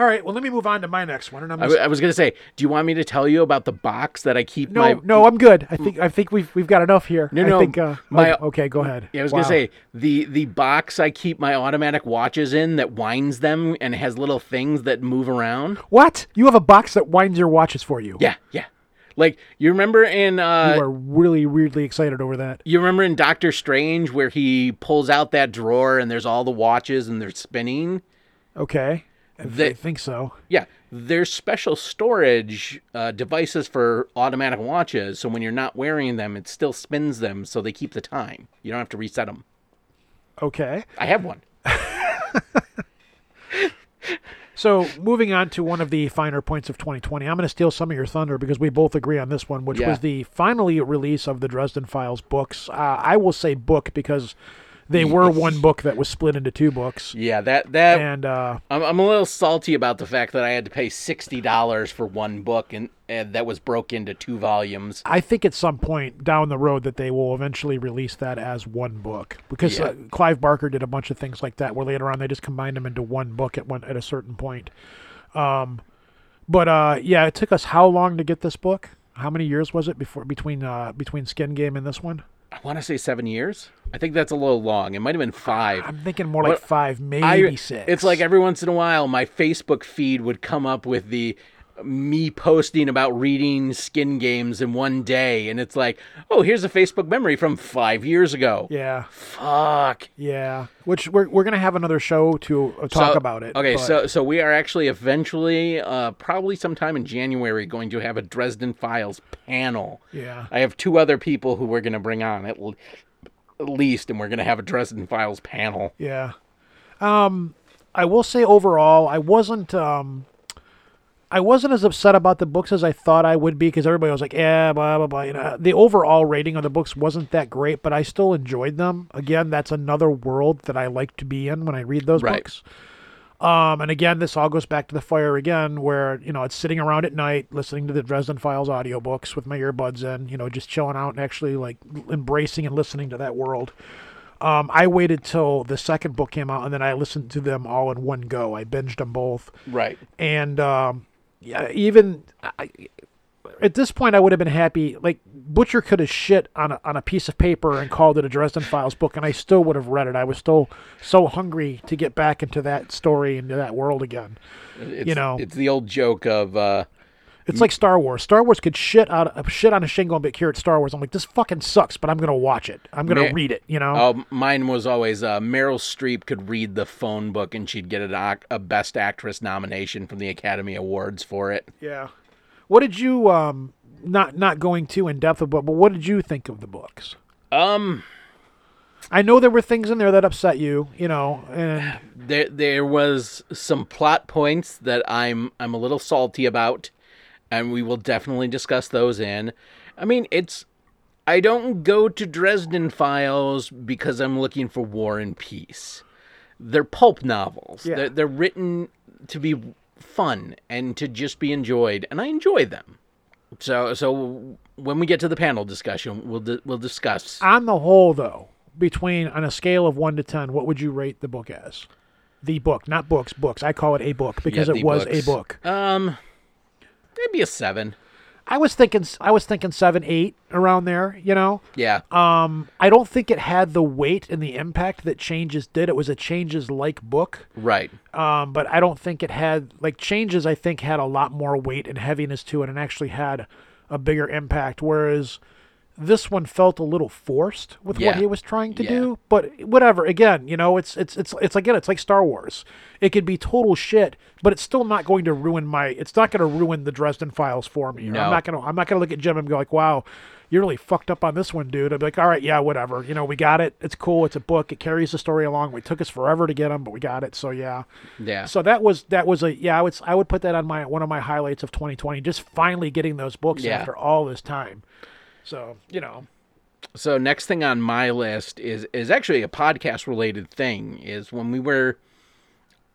all right. Well, let me move on to my next one. And I'm I, just, I was gonna say, do you want me to tell you about the box that I keep no, my no, I'm good. I think I think we've we've got enough here. No, I no, think, uh, my- okay, go ahead. Yeah, I was Wow. gonna say the the box I keep my automatic watches in that winds them and has little things that move around. what? You have a box that winds your watches for you. Yeah, yeah. Like you remember in uh You are really weirdly excited over that. you remember in Doctor Strange where he pulls out that drawer and there's all the watches and they're spinning. Okay. I, They- I think so. Yeah, there's special storage uh, devices for automatic watches, so when you're not wearing them, it still spins them, so they keep the time. You don't have to reset them. Okay. I have one. So moving on to one of the finer points of 2020, I'm going to steal some of your thunder because we both agree on this one, which Yeah. was the finally release of the Dresden Files books. Uh, I will say book because they were one book that was split into two books, Yeah, that that and uh, I'm, I'm a little salty about the fact that I had to pay sixty dollars for one book and, and that was broke into two volumes. I think at some point down the road that they will eventually release that as one book because uh, Clive Barker did a bunch of things like that where later on they just combined them into one book at one at a certain point. Um, But uh, yeah, it took us how long to get this book? How many years was it before between uh, between Skin Game and this one? I want to say seven years. I think that's a little long. It might have been five. I'm thinking more like five, maybe I- six. It's like every once in a while, my Facebook feed would come up with the me posting about reading skin games in one day, and it's like, oh, here's a Facebook memory from five years ago. yeah, Fuck. yeah. Which we're we're gonna have another show to uh, talk So- about it. Okay, but- so so we are actually eventually, uh, probably sometime in January, going to have a Dresden Files panel. yeah, I have two other people who we're going to bring on at, l- at least, and we're going to have a Dresden Files panel. Yeah. Um, I will say overall, I wasn't um, I wasn't as upset about the books as I thought I would be because everybody was like, yeah, blah blah blah. You know, the overall rating of the books wasn't that great, but I still enjoyed them. Again, that's another world that I like to be in when I read those Right. books. Um, and again, this all goes back to the fire again, where you know it's sitting around at night listening to the Dresden Files audiobooks with my earbuds in, you know, just chilling out and actually like embracing and listening to that world. Um, I waited till the second book came out and then I listened to them all in one go. I binged them both, Right. and um, yeah, even I, at this point, I would have been happy. Like Butcher could have shit on a, on a piece of paper and called it a Dresden Files book, and I still would have read it. I was still so hungry to get back into that story into that world again. It's, know. it's the old joke of, uh, It's like Star Wars. Star Wars could shit out of, shit on a shingle and be cured. Star Wars. I'm like, this fucking sucks, but I'm gonna watch it. I'm gonna read it. You know. oh, mine was always uh, Meryl Streep could read the phone book and she'd get an, a Best Actress nomination from the Academy Awards for it. Yeah. What did you um not not going too in depth about, but what did you think of the books? Um, I know there were things in there that upset you, you know, and there there was some plot points that I'm I'm a little salty about, and we will definitely discuss those in. I mean, it's I don't go to Dresden Files because I'm looking for war and peace. They're pulp novels. Yeah. They're, they're written to be fun and to just be enjoyed, and I enjoy them. So so when we get to the panel discussion, we'll di- we'll discuss. on the whole though, between on a scale of 1 to 10, what would you rate the book as? The book, not books, books. I call it a book because Yeah, it was books. a book. Um, maybe a seven. I was thinking I was thinking 7 8 around there, you know. Yeah. Um I don't think it had the weight and the impact that Changes did. It was a Changes like book. right. um, but I don't think it had like changes. I think had a lot more weight and heaviness to it, and actually had a bigger impact. Whereas this one felt a little forced with what he was trying to Yeah. do. But whatever. Again, you know, it's it's it's it's again, it's like Star Wars. It could be total shit, but it's still not going to ruin my. It's not going to ruin the Dresden Files for me. No. I'm not gonna. I'm not gonna look at Jim and go like, "Wow, you're really fucked up on this one, dude." I'd be like, "All right, yeah, whatever. You know, we got it. It's cool. It's a book. It carries the story along. We took us forever to get them, but we got it. So yeah." Yeah. So that was that was a yeah I would I would put that on my one of my highlights of 2020 just finally getting those books Yeah. after all this time. So you know So next thing on my list is is actually a podcast related thing. Is when we were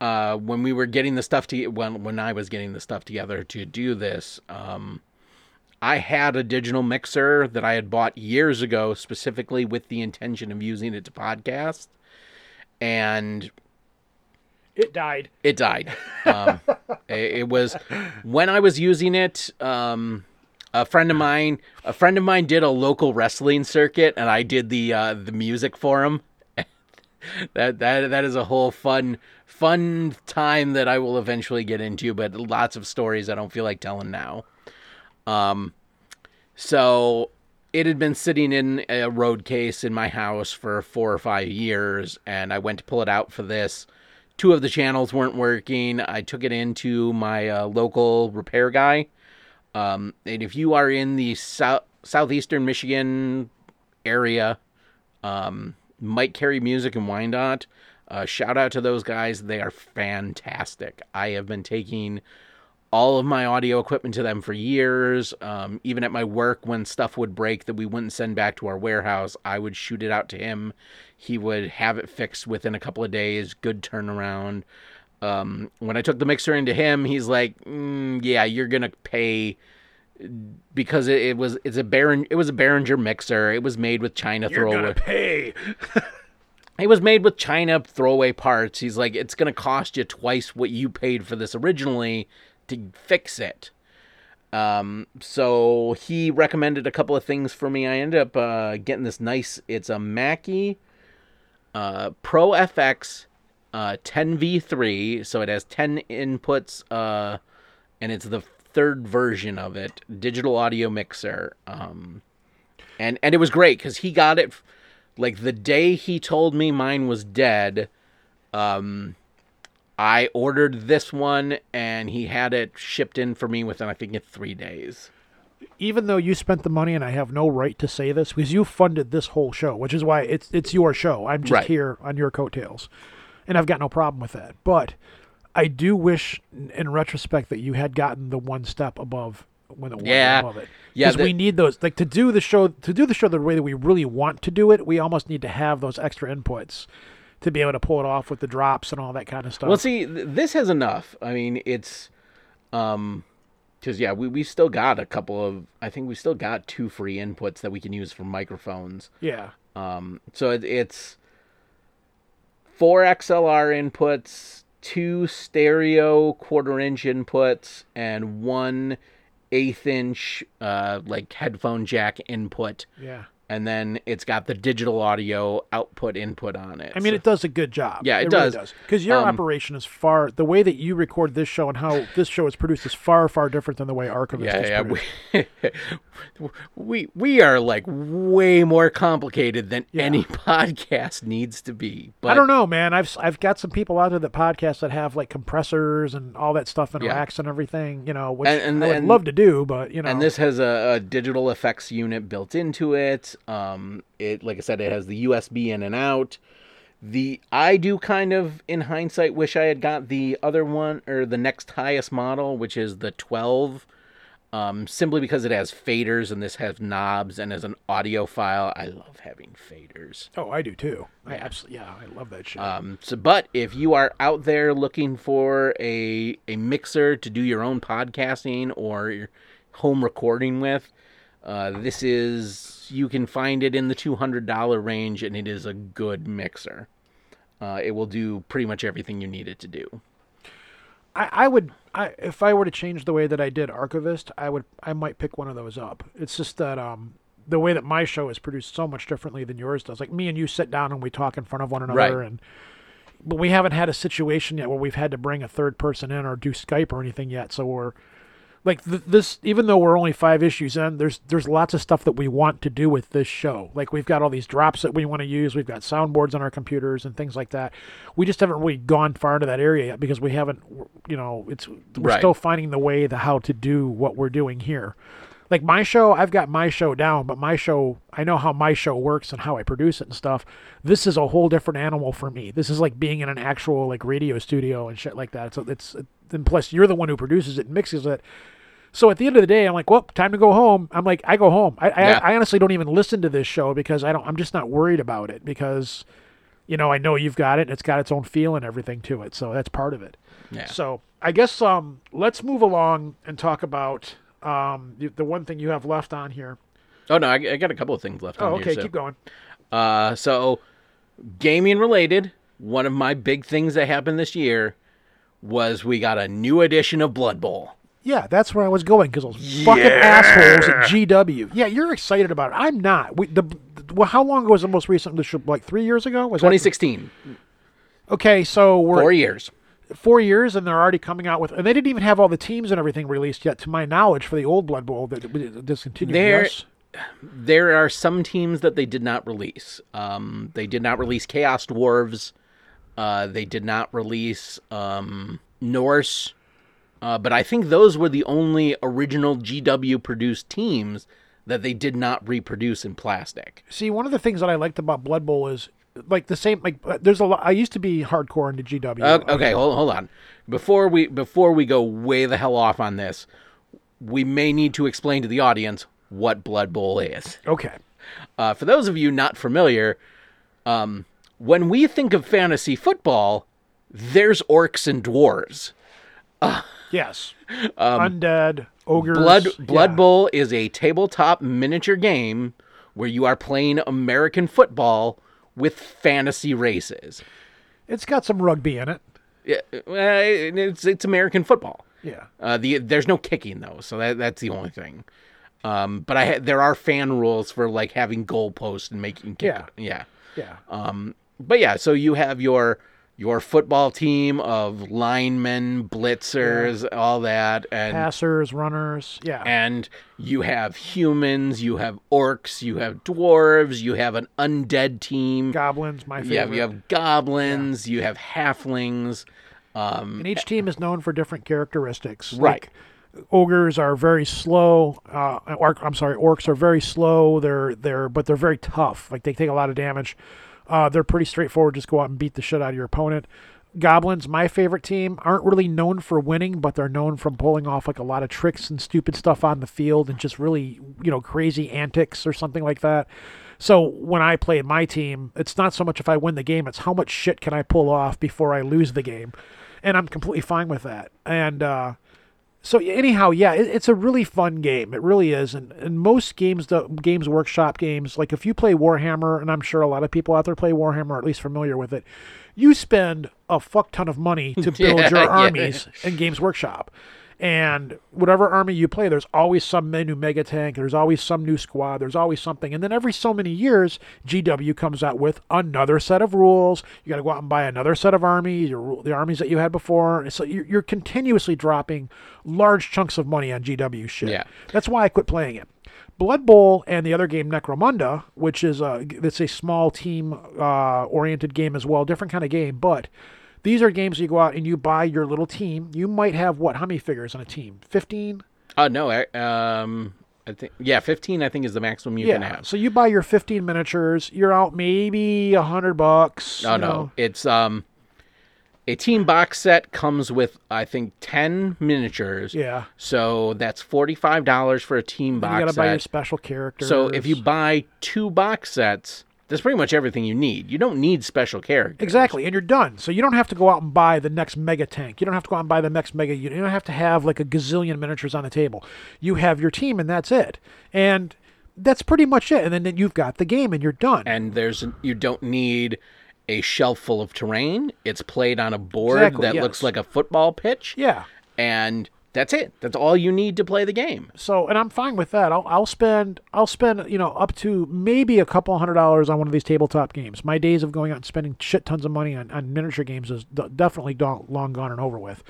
uh, when we were getting the stuff to when when I was getting the stuff together to do this. Um, I had a digital mixer that I had bought years ago, specifically with the intention of using it to podcast, and it died. it died. Um, it, it was when I was using it. Um, a friend of mine, a friend of mine, did a local wrestling circuit, and I did the uh, the music for him. that that that is a whole fun fun time that I will eventually get into, but lots of stories I don't feel like telling now. Um, so it had been sitting in a road case in my house for four or five years, and I went to pull it out for this. Two of the channels weren't working. I took it into my uh, local repair guy. Um, and if you are in the south southeastern Michigan area, um, Mike Carey Music and Wyandotte, uh, shout out to those guys. They are fantastic. I have been taking all of my audio equipment to them for years. Um, even at my work, when stuff would break that we wouldn't send back to our warehouse, I would shoot it out to him. He would have it fixed within a couple of days. Good turnaround. Um, when I took the mixer into him, he's like, mm, "Yeah, you're gonna pay." Because it, it was it's a Baron it was a Behringer mixer. It was made with China You're throwaway. gonna pay. It was made with China throwaway parts. He's like, it's going to cost you twice what you paid for this originally to fix it. Um, so he recommended a couple of things for me. I ended up uh, getting this nice. It's a Mackie uh, Pro FX uh, 10v3, so it has 10 inputs, uh, and it's the third version of it, digital audio mixer. Um, and and it was great because he got it like the day he told me mine was dead. Um, I ordered this one, and he had it shipped in for me within I think three days. even though you spent the money and I have no right to say this because you funded this whole show, which is why it's it's your show. I'm just Right. here on your coattails. And I've got no problem with that. But I do wish in- retrospect that you had gotten the one step above when it was Yeah. above it. Yeah, Because we need those like to do the show to do the show the way that we really want to do it, we almost need to have those extra inputs to be able to pull it off with the drops and all that kind of stuff. Well, see, th- this has enough. I mean, it's, um, because yeah, we we still got a couple of. I think we still got two free inputs that we can use for microphones. yeah. Um, so it, it's four XLR inputs, two stereo quarter inch inputs, and one eighth inch uh like headphone jack input. Yeah. And then it's got the digital audio output input on it. I mean, So- it does a good job. Yeah, it really does. does. Because your Um, operation is far the way that you record this show and how this show is produced is far, far different than the way Archivist is yeah, produced. yeah. We, we we are like way more complicated than Yeah. any podcast needs to be. But I don't know, man. I've I've got some people out there that podcast that have like compressors and all that stuff and Yeah. racks and everything. You know, which And- and- I would and- love to do, but you know, And this has a, a digital effects unit built into it. Um, it like I said, it has the USB in and out. The I do kind of in hindsight wish I had got the other one or the next highest model, which is the 12. Um, simply because it has faders and this has knobs and as an audiophile, I love having faders. oh, I do too. I absolutely, yeah, I love that shit. Um, so, but if you are out there looking for a a mixer to do your own podcasting or your home recording with, uh, this is you can find it in the two hundred dollar range, and it is a good mixer. Uh, it will do pretty much everything you need it to do. I, I would, I if I were to change the way that I did Archivist, I would, I might pick one of those up. It's just that um, the way that my show is produced so much differently than yours does. Like me and you sit down and we talk in front of one another, Right. and but we haven't had a situation yet where we've had to bring a third person in or do Skype or anything yet. So we're like th- this, even though we're only five issues in, there's there's lots of stuff that we want to do with this show. Like we've got all these drops that we want to use. We've got soundboards on our computers and things like that. We just haven't really gone far into that area yet because we haven't, you know, it's we're Right. still finding the way the how to do what we're doing here. Like my show, I've got my show down, but my show, I know how my show works and how I produce it and stuff. This is a whole different animal for me. This is like being in an actual like radio studio and shit like that. So it's and plus you're the one who produces it and mixes it. So at the end of the day, I'm like, well, time to go home. I'm like, I go home. I, Yeah. I, I honestly don't even listen to this show because I don't. I'm just not worried about it because, you know, I know you've got it. and It's got its own feel and everything to it. So that's part of it. Yeah. So I guess um, let's move along and talk about um, the, the one thing you have left on here. Oh no, I, I got a couple of things left. Oh, on okay, here, so. keep going. Uh, so gaming related, one of my big things that happened this year was we got a new edition of Blood Bowl. Yeah, that's where I was going because those fucking assholes at GW. Yeah, you're excited about it. I'm not. We, the, the well, how long ago was the most recent? This should- Like three years ago? Was that- 2016, Okay, so we're four years. four years, and they're already coming out with, and they didn't even have all the teams and everything released yet, to my knowledge, for the old Blood Bowl that that discontinued. There- yes? There are some teams that they did not release. Um, they did not release Chaos Dwarves. Uh, they did not release um, Norse. Uh, but I think those were the only original GW produced teams that they did not reproduce in plastic. See, one of the things that I liked about Blood Bowl is like the same. Like, uh, there's a lot. I used to be hardcore into GW. O- Okay, hold, hold on. Before we before we go way the hell off on this, we may need to explain to the audience what Blood Bowl is. Okay. Uh, for those of you not familiar, um, when we think of fantasy football, there's orcs and dwarves. Yes. Undead ogres. Um, Blood Blood yeah. Bowl is a tabletop miniature game where you are playing American football with fantasy races. It's got some rugby in it. Yeah, it's it's American football. Yeah. Uh, the there's no kicking though, so that that's the only thing. Um, but I there are fan rules for like having goalposts and making kick. Yeah. Yeah. Yeah. Um, but yeah, so you have your your football team of linemen, blitzers, all that, and Passers, runners. Yeah. and you have humans, you have orcs, you have dwarves, you have an undead team. Goblins, my favorite. You have you have goblins, you have halflings. Um, and each team is known for different characteristics. Right. Like, ogres are very slow. Uh, orc, I'm sorry, orcs are very slow. They're they're but they're very tough. Like they take a lot of damage. Uh, they're pretty straightforward. Just go out and beat the shit out of your opponent. Goblins, my favorite team, aren't really known for winning, but they're known from pulling off like a lot of tricks and stupid stuff on the field and just really, you know, crazy antics or something like that. So when I play my team, it's not so much if I win the game, it's how much shit can I pull off before I lose the game. And I'm completely fine with that. And uh, so anyhow, yeah, it, it's a really fun game. It really is. And, and most games, the Games Workshop games, like if you play Warhammer, and I'm sure a lot of people out there play Warhammer, or at least familiar with it, you spend a fuck ton of money to build Yeah, your yeah. armies in Games Workshop. And whatever army you play, there's always some new mega tank. There's always some new squad. There's always something. And then every so many years, GW comes out with another set of rules. You got to go out and buy another set of armies, your, the armies that you had before. So you're, you're continuously dropping large chunks of money on GW shit. Yeah. That's why I quit playing it. Blood Bowl and the other game Necromunda, which is a it's a small team uh, oriented game as well, different kind of game, but these are games you go out and you buy your little team. You might have what? How many figures on a team? Fifteen. oh no, I- um, I think yeah, fifteen. I think is the maximum you can yeah. have. So you buy your fifteen miniatures. You're out maybe a hundred bucks. No, you no, know. it's um, a team box set comes with I think ten miniatures. Yeah. So that's forty five dollars for a team box. You got to buy your special characters. So if you buy two box sets, that's pretty much everything you need. You don't need special characters. Exactly, and you're done. So you don't have to go out and buy the next mega tank. You don't have to go out and buy the next mega unit. You don't have to have like a gazillion miniatures on the table. You have your team, and that's it. And that's pretty much it. And then you've got the game, and you're done. And there's you don't need a shelf full of terrain. It's played on a board Exactly, that yes. looks like a football pitch. yeah. And that's it. That's all you need to play the game. So, and I'm fine with that. I'll, I'll spend, I'll spend, you know, up to maybe a couple hundred dollars on one of these tabletop games. My days of going out and spending shit tons of money on, on miniature games is definitely long gone and over with.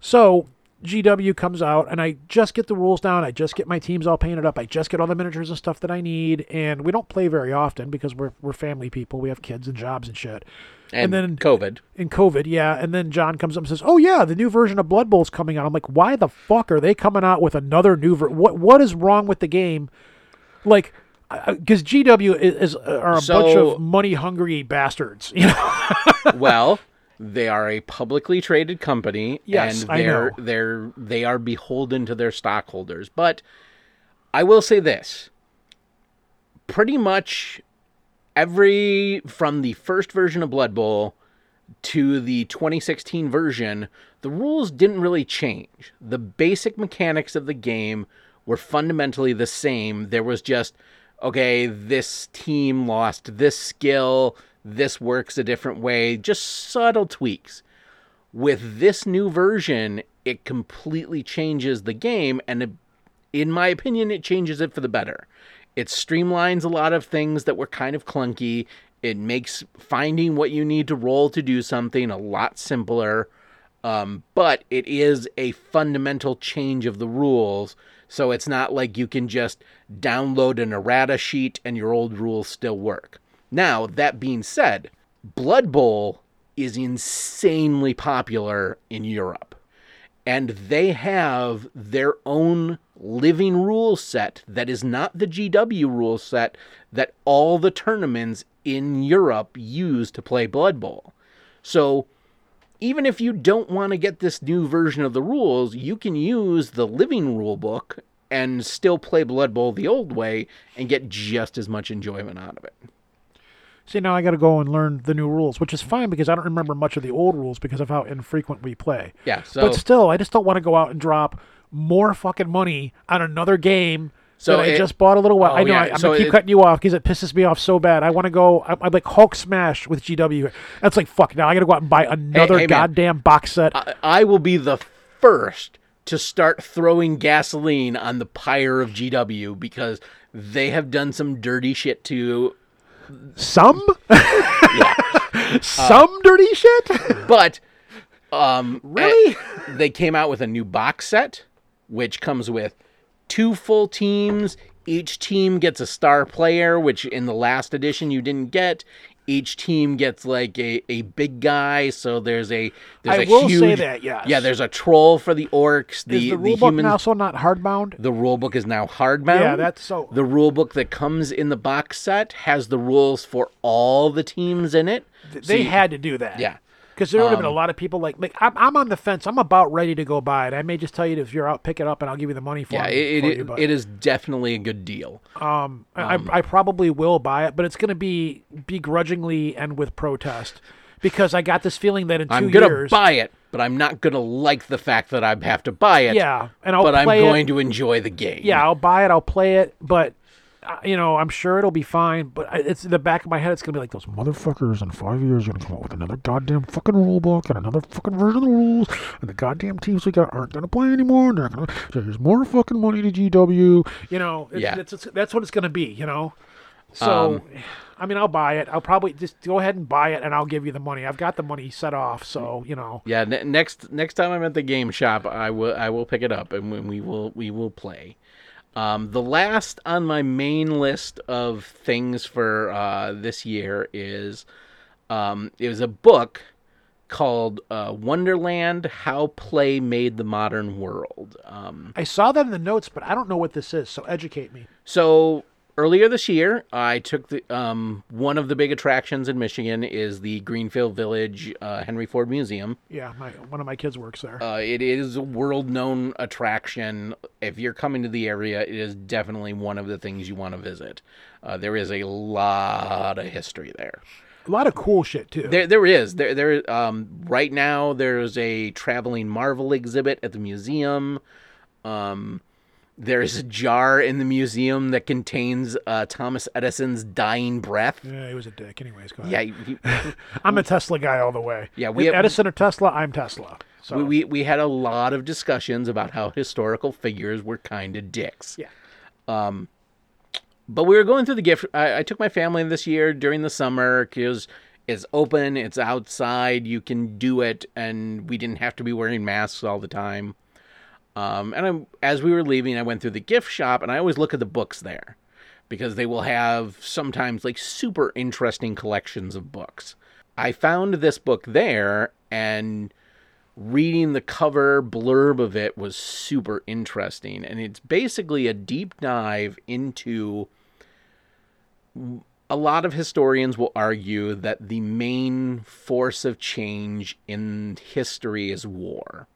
So, GW comes out, and I just get the rules down. I just get my teams all painted up. I just get all the miniatures and stuff that I need. And we don't play very often because we're we're family people. We have kids and jobs and shit. And, then COVID. in COVID, yeah. And then John comes up and says, "Oh yeah, the new version of Blood Bowl's coming out." I'm like, "Why the fuck are they coming out with another new ver- what What is wrong with the game?" Like, because GW is, is are a bunch of money hungry bastards, you know. well, they are a publicly traded company, Yes, and they're they're they are beholden to their stockholders. But I will say this: pretty much every from the first version of Blood Bowl to the 2016 version, the rules didn't really change. The basic mechanics of the game were fundamentally the same. There was just, okay, this team lost this skill, this works a different way, just subtle tweaks. With this new version, it completely changes the game, and in my opinion, it changes it for the better. It streamlines a lot of things that were kind of clunky. It makes finding what you need to roll to do something a lot simpler. Um, but it is a fundamental change of the rules. So it's not like you can just download an errata sheet and your old rules still work. Now, that being said, Blood Bowl is insanely popular in Europe and they have their own living rule set that is not the GW rule set that all the tournaments in Europe use to play Blood Bowl. So even if you don't want to get this new version of the rules, you can use the living rule book and still play Blood Bowl the old way and get just as much enjoyment out of it. See, now I got to go and learn the new rules, which is fine because I don't remember much of the old rules because of how infrequent we play. Yeah, so but still, I just don't want to go out and drop more fucking money on another game So that I just bought a little while. Oh, I know yeah, I, am so gonna keep it- cutting you off because it pisses me off so bad. I want to go. I, I'm like Hulk smash with GW. That's like fuck. Now I got to go out and buy another hey, man. goddamn box set. I, I will be the first to start throwing gasoline on the pyre of GW because they have done some dirty shit to Some? Some dirty shit? but um Really? eh, they came out with a new box set which comes with two full teams each team gets a star player which in the last edition you didn't get each team gets like a, a big guy so there's a there's I a will huge, say that, yes. yeah there's a troll for the orcs Is the the the, rule book human also not hardbound? the rule book is now hardbound Yeah, that's so. the rule book that comes in the box set has the rules for all the teams in it So they you- had to do that. yeah Because there would have been a Um, lot of people like, like I'm, I'm on the fence. I'm about ready to go buy it. I may just tell you if you're out, pick it up, and I'll give you the money for yeah it. it, it, it is definitely a good deal um, I, I probably will buy it, but it's going to be begrudgingly and with protest because I got this feeling that in 2 I'm gonna years, buy it, but I'm not gonna like the fact that I have to buy it. yeah, and I'll but I'm going it. to enjoy the game. Yeah, I'll buy it. I'll play it, but. You know, I'm sure it'll be fine, but it's in the back of my head. It's gonna be like those motherfuckers in five years are gonna come out with another goddamn fucking rule book and another fucking version of the rules, and the goddamn teams we got aren't gonna play anymore. And they're gonna there's more fucking money to GW. You know, it's, Yeah. it's, it's, that's what it's gonna be. You know, so um, I mean, I'll buy it. I'll probably just go ahead and buy it, and I'll give you the money. I've got the money set off, so you know. Yeah. Ne- next next time I'm at the game shop, I will I will pick it up and we will we will play. Um, the last on my main list of things for uh, this year is um, it was a book called uh, Wonderland: How Play Made the Modern World. Um, I saw that in the notes, but I don't know what this is. So educate me. So earlier this year, I took the um, one of the big attractions in Michigan is the Greenfield Village uh, Henry Ford Museum. Yeah, my one of my kids works there. Uh, it is a world-known attraction. If you're coming to the area, it is definitely one of the things you want to visit. Uh, there is a lot of history there. a lot of cool shit too. There, there is. There, there. Um, right now, there's a traveling Marvel exhibit at the museum. Um, there is a jar in the museum that contains uh, Thomas Edison's dying breath. yeah, he was a dick. Anyways, go ahead. Yeah, he, I'm a Tesla guy all the way. Yeah, we have- Edison or Tesla, I'm Tesla. So we, we we had a lot of discussions about how historical figures were kind of dicks. yeah, Um, But we were going through the gift. I, I took my family this year during the summer because it's open, it's outside, you can do it, and we didn't have to be wearing masks all the time. Um, and I, as we were leaving, I went through the gift shop, and I always look at the books there because they will have sometimes like super interesting collections of books. I found this book there, and reading the cover blurb of it was super interesting. And it's basically a deep dive into a lot of historians will argue that the main force of change in history is war.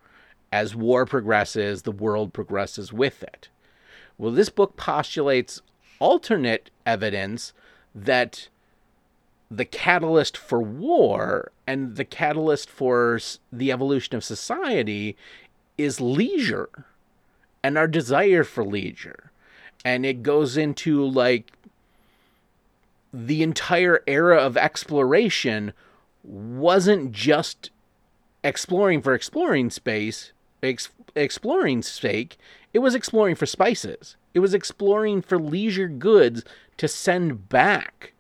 As war progresses, the world progresses with it. Well, this book postulates alternate evidence that the catalyst for war and the catalyst for the evolution of society is leisure and our desire for leisure. And it goes into like the entire era of exploration wasn't just exploring for exploring space, ex- exploring sake. It was exploring for spices. It was exploring for leisure goods to send back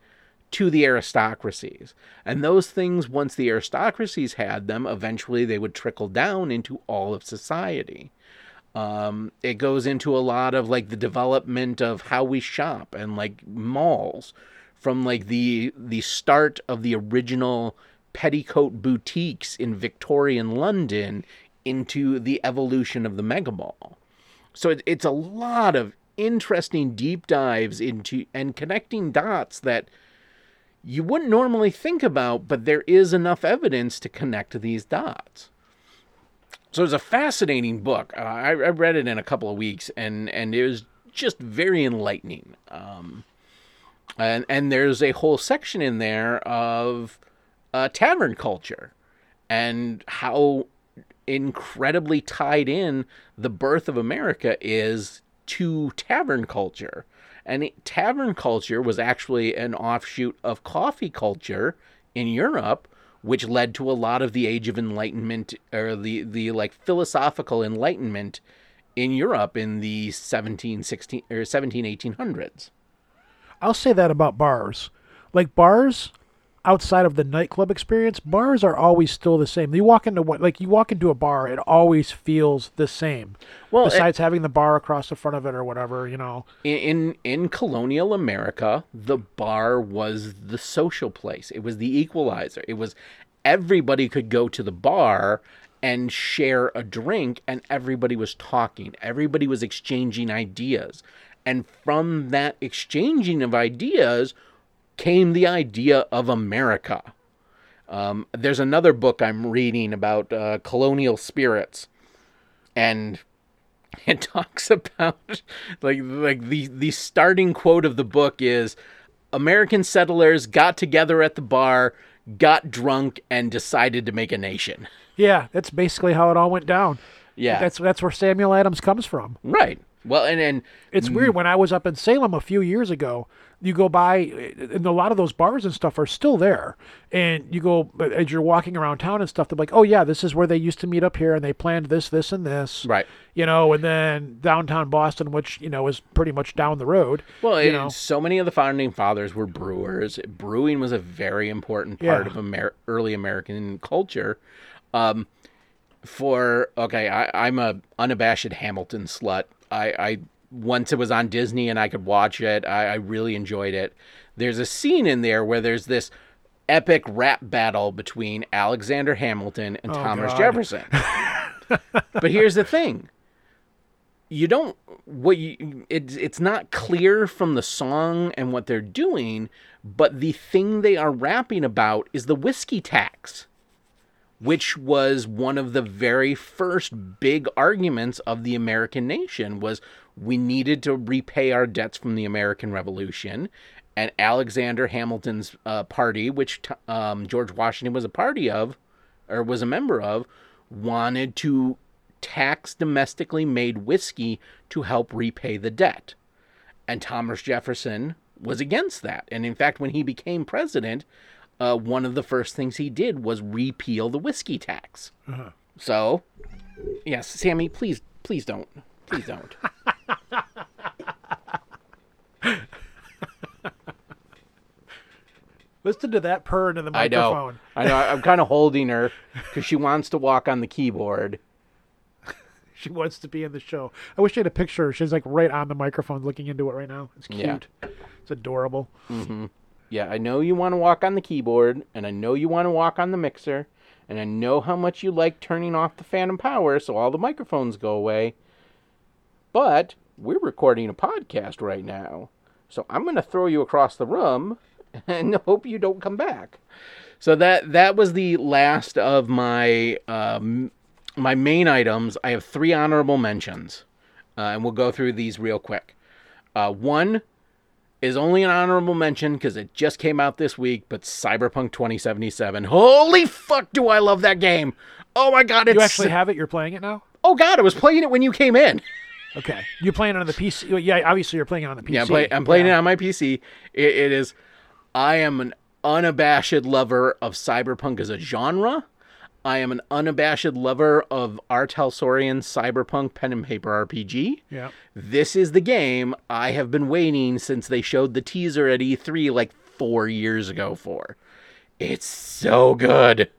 to the aristocracies. And those things, once the aristocracies had them, eventually they would trickle down into all of society. Um, it goes into a lot of like the development of how we shop and like malls from like the the start of the original petticoat boutiques in Victorian London into the evolution of the mega mall. So it, it's a lot of interesting deep dives into and connecting dots that you wouldn't normally think about, but there is enough evidence to connect these dots. So it's a fascinating book. Uh, I, I read it in a couple of weeks, and and it was just very enlightening. Um, and and there's a whole section in there of uh, tavern culture and how incredibly tied in the birth of America is to tavern culture. And it, tavern culture was actually an offshoot of coffee culture in Europe, which led to a lot of the Age of Enlightenment or the the like philosophical enlightenment in Europe in the 17, 16, or 17, 1800s. I'll say that about bars. Like bars outside of the nightclub experience, bars are always still the same. You walk into what like you walk into a bar, it always feels the same. Well, it- besides having the bar across the front of it or whatever, you know. in in colonial America, the bar was the social place. It was the equalizer. It was everybody could go to the bar and share a drink and everybody was talking. Everybody was exchanging ideas. And from that exchanging of ideas came the idea of America. Um, there's another book I'm reading about uh, colonial spirits, and it talks about like like the the starting quote of the book is American settlers got together at the bar, got drunk, and decided to make a nation. Yeah, that's basically how it all went down. Yeah. That's that's where Samuel Adams comes from. Right. Well, and and It's weird when I was up in Salem a few years ago. You go by, and a lot of those bars and stuff are still there. And you go as you're walking around town and stuff. They're like, "Oh yeah, this is where they used to meet up here, and they planned this, this, and this." Right. You know, and then downtown Boston, which you know is pretty much down the road. Well, you know, so many of the founding fathers were brewers. Brewing was a very important part Yeah. of Amer- early American culture. Um, for okay, I, I'm a unabashed Hamilton slut. I, I once it was on Disney and I could watch it. I, I really enjoyed it. There's a scene in there where there's this epic rap battle between Alexander Hamilton and oh, Thomas God. Jefferson. but here's the thing you don't what you it's it's not clear from the song and what they're doing but the thing they are rapping about is the whiskey tax which was one of the very first big arguments of the American nation was we needed to repay our debts from the American Revolution and Alexander Hamilton's uh, party which um, George Washington was a party of or was a member of wanted to tax domestically made whiskey to help repay the debt. And Thomas Jefferson was against that. And in fact, when he became president, uh, one of the first things he did was repeal the whiskey tax. So, yes, Sammy, please, please don't. Please don't. listen to that purr into the microphone. I know. I know. I'm kind of holding her because she wants to walk on the keyboard. She wants to be in the show. I wish I had a picture. She's like right on the microphone, looking into it right now. It's Yeah. cute. It's adorable. Yeah, I know you want to walk on the keyboard, and I know you want to walk on the mixer, and I know how much you like turning off the phantom power so all the microphones go away. But we're recording a podcast right now, so I'm going to throw you across the room and hope you don't come back. So that that was the last of my um, my main items. I have three honorable mentions, uh, and we'll go through these real quick. Uh, one is only an honorable mention because it just came out this week, but Cyberpunk 2077. Holy fuck, do I love that game! Oh my god, it's You actually have it. You're playing it now. oh god, I was playing it when you came in. Okay. You're playing it on the PC? Yeah, obviously you're playing it on the PC. Yeah, I'm, play, I'm playing Yeah. it on my PC. It, it is. I am an unabashed lover of cyberpunk as a genre. I am an unabashed lover of R. Talsorian's cyberpunk pen and paper RPG. Yeah. This is the game I have been waiting since they showed the teaser at E3 like four years ago for. It's so good.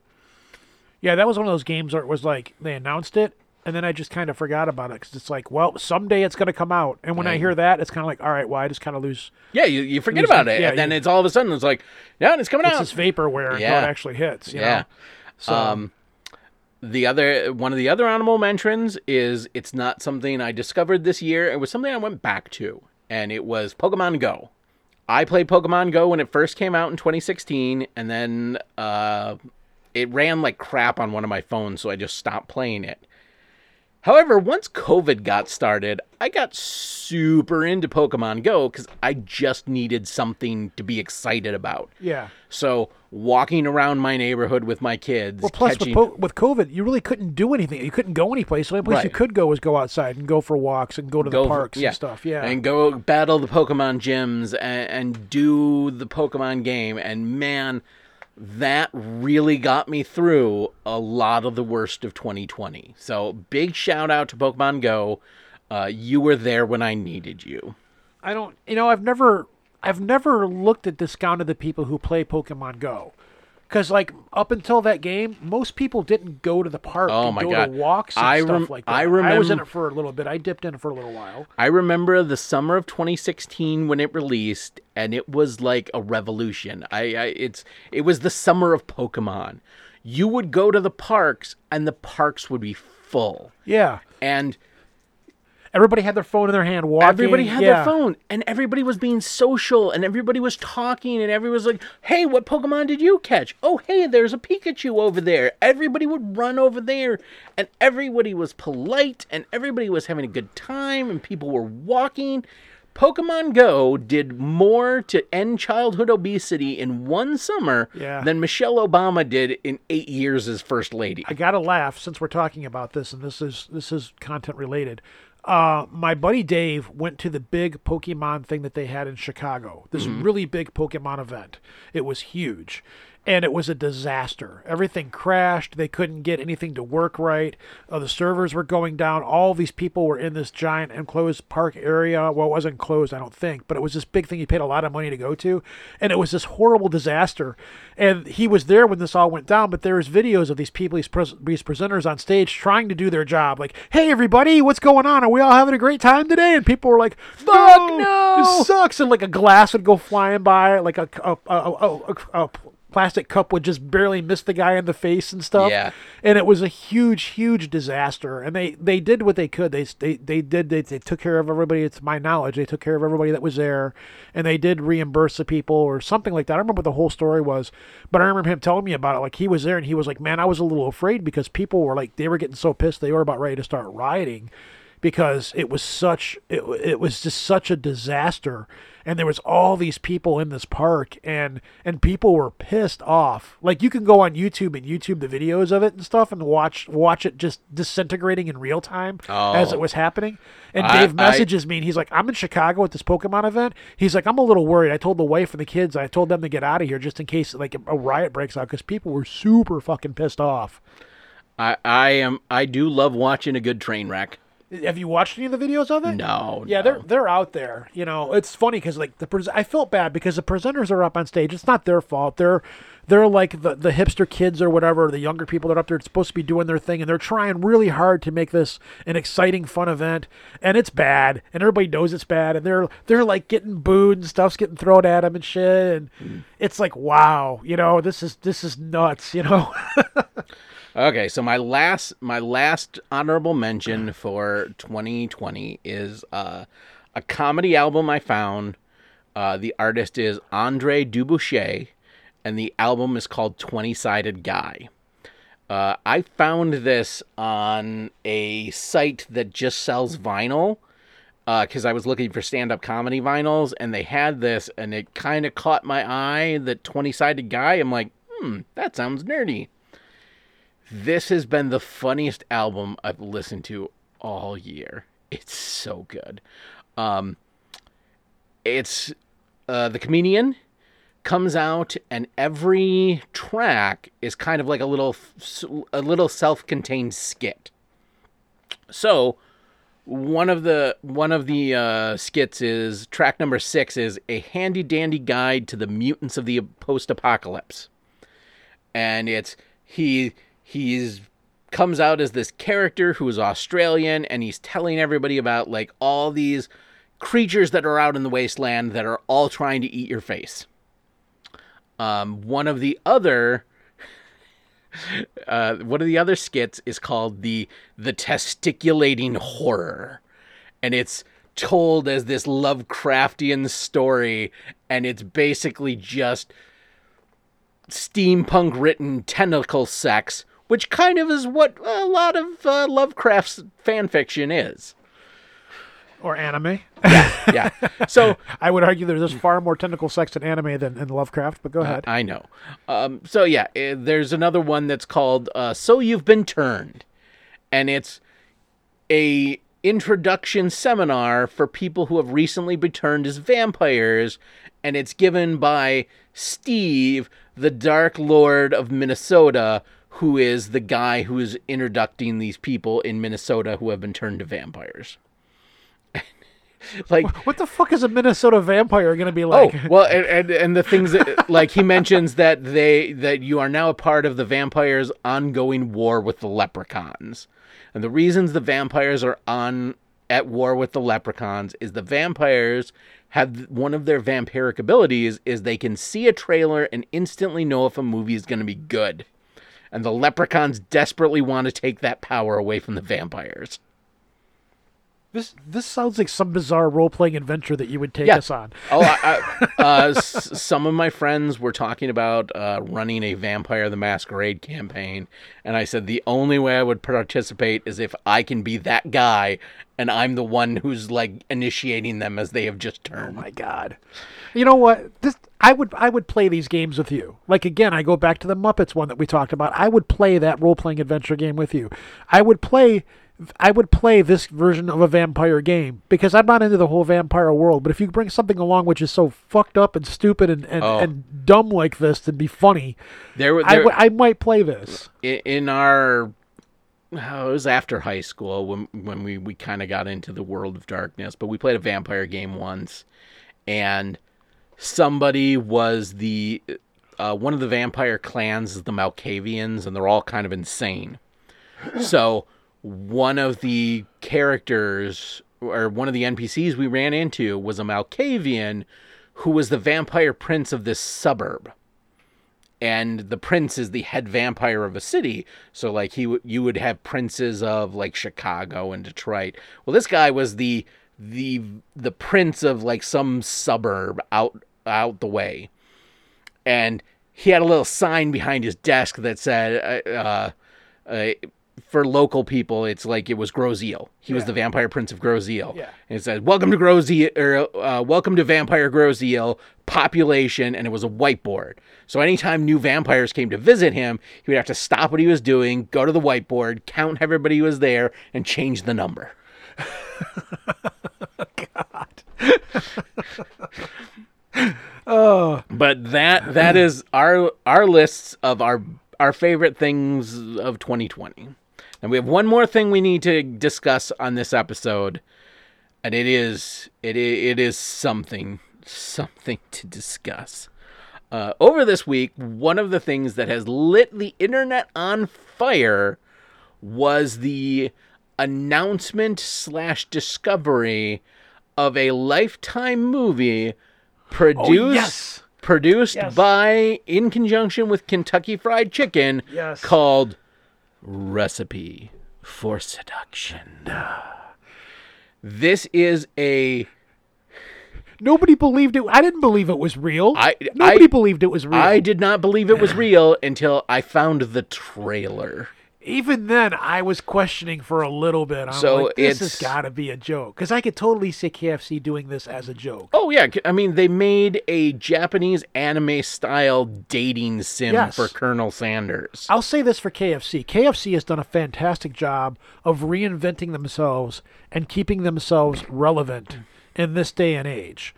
Yeah, that was one of those games where it was like they announced it, and then I just kind of forgot about it because it's like, well, someday it's going to come out. And when I hear that, it's kind of like, all right, well, I just kind of lose. Yeah, you, you forget about it, yeah, and then you- it's all of a sudden it's like, yeah, it's coming It's out. this vaporware until it actually hits. You yeah. Know? So, Um, the other one of the other honorable mentions is it's not something I discovered this year. It was something I went back to, and it was Pokemon Go. I played Pokemon Go when it first came out in 2016, and then uh, it ran like crap on one of my phones, so I just stopped playing it. However, once COVID got started, I got super into Pokemon Go because I just needed something to be excited about. yeah. So walking around my neighborhood with my kids, Well, plus catching, with, po- with COVID, you really couldn't do anything. You couldn't go anyplace. The only place you could go was go outside and go for walks and go to go the parks and stuff. Yeah. and go battle the Pokemon gyms and, and do the Pokemon game. And man, that really got me through a lot of the worst of 2020. So big shout out to Pokemon Go. Uh, you were there when I needed you. I don't. You know, I've never, I've never looked at discounted the people who play Pokemon Go, because like up until that game, most people didn't go to the park Oh my go God. to walks and I stuff rem- like that. I remember. I was in it for a little bit. I dipped in for a little while. I remember the summer of 2016 when it released, and it was like a revolution. I, I it's it was the summer of Pokemon. You would go to the parks, and the parks would be full, Yeah, and everybody had their phone in their hand. Walking. everybody had yeah. their phone, and everybody was being social, and everybody was talking, and everybody was like, "Hey, what Pokemon did you catch? Oh, hey, there's a Pikachu over there." Everybody would run over there, and everybody was polite, and everybody was having a good time, and people were walking. Pokemon Go did more to end childhood obesity in one summer Yeah. than Michelle Obama did in eight years as first lady. I gotta laugh since we're talking about this, and this is this is content related. Uh, my buddy Dave went to the big Pokemon thing that they had in Chicago. This really big Pokemon event. It was huge, and it was a disaster. Everything crashed. They couldn't get anything to work right. Uh, the servers were going down. All these people were in this giant enclosed park area. Well, it wasn't closed, I don't think, but it was this big thing you paid a lot of money to go to, and it was this horrible disaster. And he was there when this all went down, but there was videos of these people, these, pres- these presenters on stage trying to do their job. Like, hey, everybody, what's going on? Are we all having a great time today? And people were like, fuck no! This sucks. And like a glass would go flying by, like a, a, a, a plastic cup would just barely miss the guy in the face and stuff. Yeah. And it was a huge, huge disaster. And they, they did what they could. They, they, they did, they, they took care of everybody. It's my knowledge. They took care of everybody that was there and they did reimburse the people or something like that. I don't remember what the whole story was, but I remember him telling me about it. Like he was there and he was like, man, I was a little afraid because people were like, they were getting so pissed. They were about ready to start rioting because it was such it, it was just such a disaster. And there was all these people in this park and and people were pissed off. Like you can go on youtube and youtube the videos of it and stuff and watch watch it just disintegrating in real time as Oh. it was happening. And I- dave I- messages me and he's like i'm in chicago at this pokemon event. He's like i'm a little worried. I told the wife and the kids i told them to get out of here just in case like a riot breaks out because people were super fucking pissed off. I, I am I do love watching a good train wreck. Have you watched any of the videos of it No, Yeah, no. they're they're out there. You know, it's funny because like the pres- I felt bad because the presenters are up on stage. It's not their fault. They're they're like the the hipster kids or whatever, the younger people that are up there. It's supposed to be doing their thing, and they're trying really hard to make this an exciting, fun event. And it's bad, and everybody knows it's bad, and they're they're like getting booed and stuff's getting thrown at them and shit. And Mm. it's like, wow, you know, this is this is nuts. You know. Okay, so my last my last honorable mention for 2020 is uh, a comedy album I found. Uh, the artist is Andre Dubuchet, and the album is called Twenty Sided Guy. Uh, I found this on a site that just sells vinyl because I was looking for stand up comedy vinyls, and they had this, and it kind of caught my eye. The 20 sided guy, I'm like, hmm, that sounds nerdy. This has been the funniest album I've listened to all year. It's so good. Um, it's uh, the comedian comes out, and every track is kind of like a little a little self-contained skit. So one of the one of the uh, skits is track number six is a handy dandy guide to the mutants of the post-apocalypse, and it's he he's comes out as this character who is Australian, and he's telling everybody about like all these creatures that are out in the wasteland that are all trying to eat your face. Um, one of the other uh, one of the other skits is called the the testiculating horror, and it's told as this Lovecraftian story, and it's basically just steampunk written tentacle sex, which kind of is what a lot of uh, Lovecraft's fan fiction is. or anime. Yeah, so I would argue there's far more tentacle sex in anime than in Lovecraft, but go ahead. I know. Um, so yeah, eh, there's another one that's called uh, "So You've Been Turned," and it's a introduction seminar for people who have recently been turned as vampires, and it's given by Steve, the Dark Lord of Minnesota, who is the guy who is introducing these people in Minnesota who have been turned to vampires. like What the fuck is a Minnesota vampire going to be like? Oh well, and, and and the things that like he mentions that they that you are now a part of the vampires' ongoing war with the leprechauns, and the reasons the vampires are on at war with the leprechauns is the vampires have one of their vampiric abilities is they can see a trailer and instantly know if a movie is going to be good, and the leprechauns desperately want to take that power away from the vampires. This this sounds like some bizarre role playing adventure that you would take Yeah. us on. Oh, I, I, uh, s- some of my friends were talking about uh, running a Vampire the Masquerade campaign, and I said the only way I would participate is if I can be that guy, and I'm the one who's like initiating them as they have just turned. Oh my god. You know what? This I would I would play these games with you. Like again, I go back to the Muppets one that we talked about. I would play that role playing adventure game with you. I would play I would play this version of a vampire game because I'm not into the whole vampire world. But if you bring something along which is so fucked up and stupid and, and, Oh. and dumb like this to be funny, There, I there would- I might play this. i- in our oh, it was after high school when when we we kind of got into the world of darkness, but we played a vampire game once, and somebody was the uh, one of the vampire clans is the Malkavians, and they're all kind of insane. So one of the characters or one of the NPCs we ran into was a Malkavian who was the vampire prince of this suburb and the prince is the head vampire of a city so like he would you would have princes of like chicago and detroit well this guy was the the the prince of like some suburb out out the way and he had a little sign behind his desk that said uh, uh, uh, for local people it's like it was Grosse Ile. He was the vampire prince of Grosse Ile. Yeah. And it said welcome to Grosse Ile or uh, welcome to vampire Grosse Ile population and it was a whiteboard. So anytime new vampires came to visit him, he would have to stop what he was doing, go to the whiteboard, count everybody who was there and change the number. But that that is our our lists of our our favorite things of 2020. And we have one more thing we need to discuss on this episode, and it is it it is something something to discuss. Uh, over this week, one of the things that has lit the internet on fire was the announcement slash discovery of a lifetime movie produced oh, yes. produced Yes. by in conjunction with Kentucky Fried Chicken Yes. called Recipe for Seduction. This is a Nobody believed it. I didn't believe it was real. I- Nobody I- believed it was real. I did not believe it was real until I found the trailer. Even then I was questioning for a little bit. I'm So like, this has got to be a joke because I could totally see KFC doing this as a joke. Oh yeah, I mean they made a Japanese anime style dating sim Yes. for Colonel Sanders. I'll say this for KFC. KFC has done a fantastic job of reinventing themselves and keeping themselves relevant in this day and age.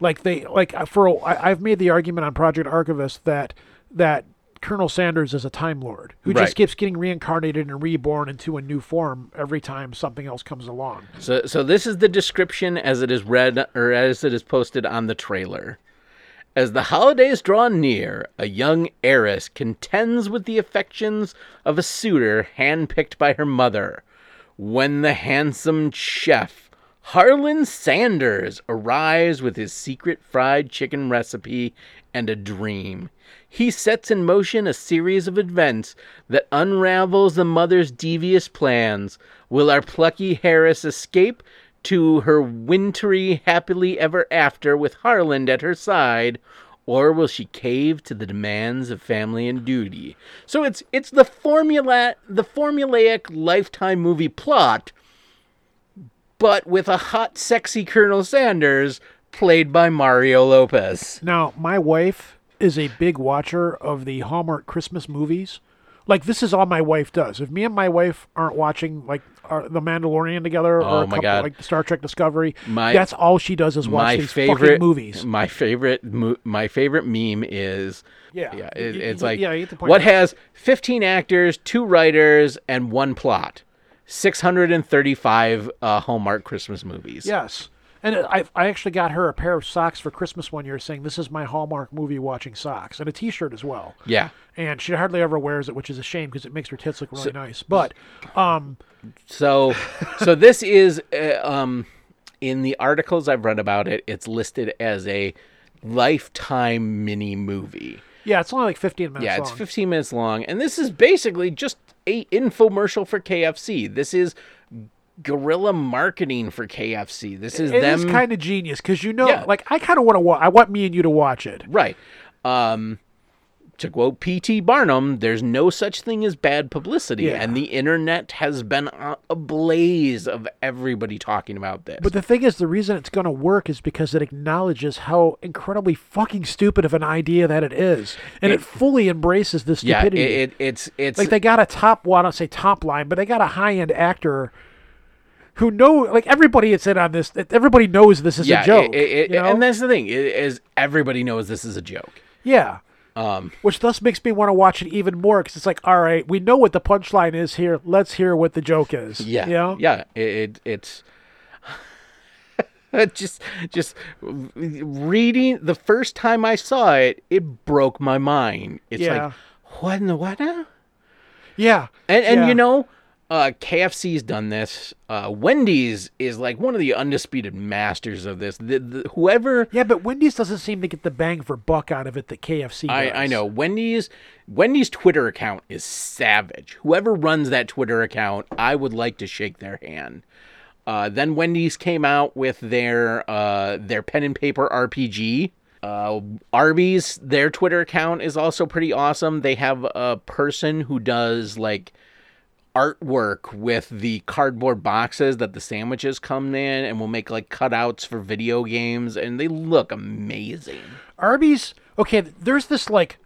Like they like uh, for I, I've made the argument on Project Archivist that that Colonel Sanders is a Time Lord who Right. just keeps getting reincarnated and reborn into a new form every time something else comes along. So so this is the description as it is read or as it is posted on the trailer. As the holidays draw near, a young heiress contends with the affections of a suitor handpicked by her mother. When the handsome chef, Harland Sanders, arrives with his secret fried chicken recipe and a dream, he sets in motion a series of events that unravels the mother's devious plans. Will our plucky Harris escape to her wintry happily ever after with Harland at her side, or will she cave to the demands of family and duty? So it's it's the formula the formulaic lifetime movie plot, but with a hot, sexy Colonel Sanders played by Mario Lopez. Now, my wife is a big watcher of the Hallmark Christmas movies. Like this is all my wife does. If me and my wife aren't watching like The Mandalorian together Oh or a my couple, God. like Star Trek Discovery, My- that's all she does is watch these favorite fucking movies. My favorite mo- my favorite meme is Yeah. yeah. It, it's y- like yeah, you what has 15 actors, two writers, and one plot. 635 uh, Hallmark Christmas movies. Yes. And I, I actually got her a pair of socks for Christmas one year saying, This is my Hallmark movie watching socks, and a t shirt as well. Yeah. And she hardly ever wears it, which is a shame because it makes her tits look really nice. But, um, So, so this is uh, um, in the articles I've read about it. It's listed as a lifetime mini movie. yeah, it's only like 15 minutes Yeah, long. it's 15 minutes long, and this is basically just a infomercial for KFC. This is guerrilla marketing for KFC. This is It them kind of genius because you know, Yeah. like, I kind of want to watch, I want me and you to watch it. right. Um, to quote P.T. Barnum, there's no such thing as bad publicity, Yeah. and the internet has been a, blaze of everybody talking about this. But the thing is, the reason it's going to work is because it acknowledges how incredibly fucking stupid of an idea that it is, and it, fully embraces the yeah, it, stupidity. it, it's it's like they got a top, well, I don't say top line, but they got a high end actor who know, like everybody that's in on this, everybody knows this is yeah, a joke. it- it- you know? and that's the thing is everybody knows this is a joke. yeah. Um, Which thus makes me want to watch it even more because it's like, all right, we know what the punchline is here. Let's hear what the joke is. Yeah, You know? yeah. It, it it's just just reading the first time I saw it, it broke my mind. It's Yeah. like what in the what now? Yeah. And and Yeah. you know, uh, KFC's done this. Uh, Wendy's is like one of the undisputed masters of this. The, the, whoever Yeah, but Wendy's doesn't seem to get the bang for buck out of it that KFC does. I, I know Wendy's Wendy's Twitter account is savage. Whoever runs that Twitter account, I would like to shake their hand. Uh, then Wendy's came out with their uh, their pen and paper RPG. Uh, Arby's their Twitter account is also pretty awesome. They have a person who does like artwork with the cardboard boxes that the sandwiches come in and we'll make like cutouts for video games and they look amazing. Arby's. Okay, there's this like.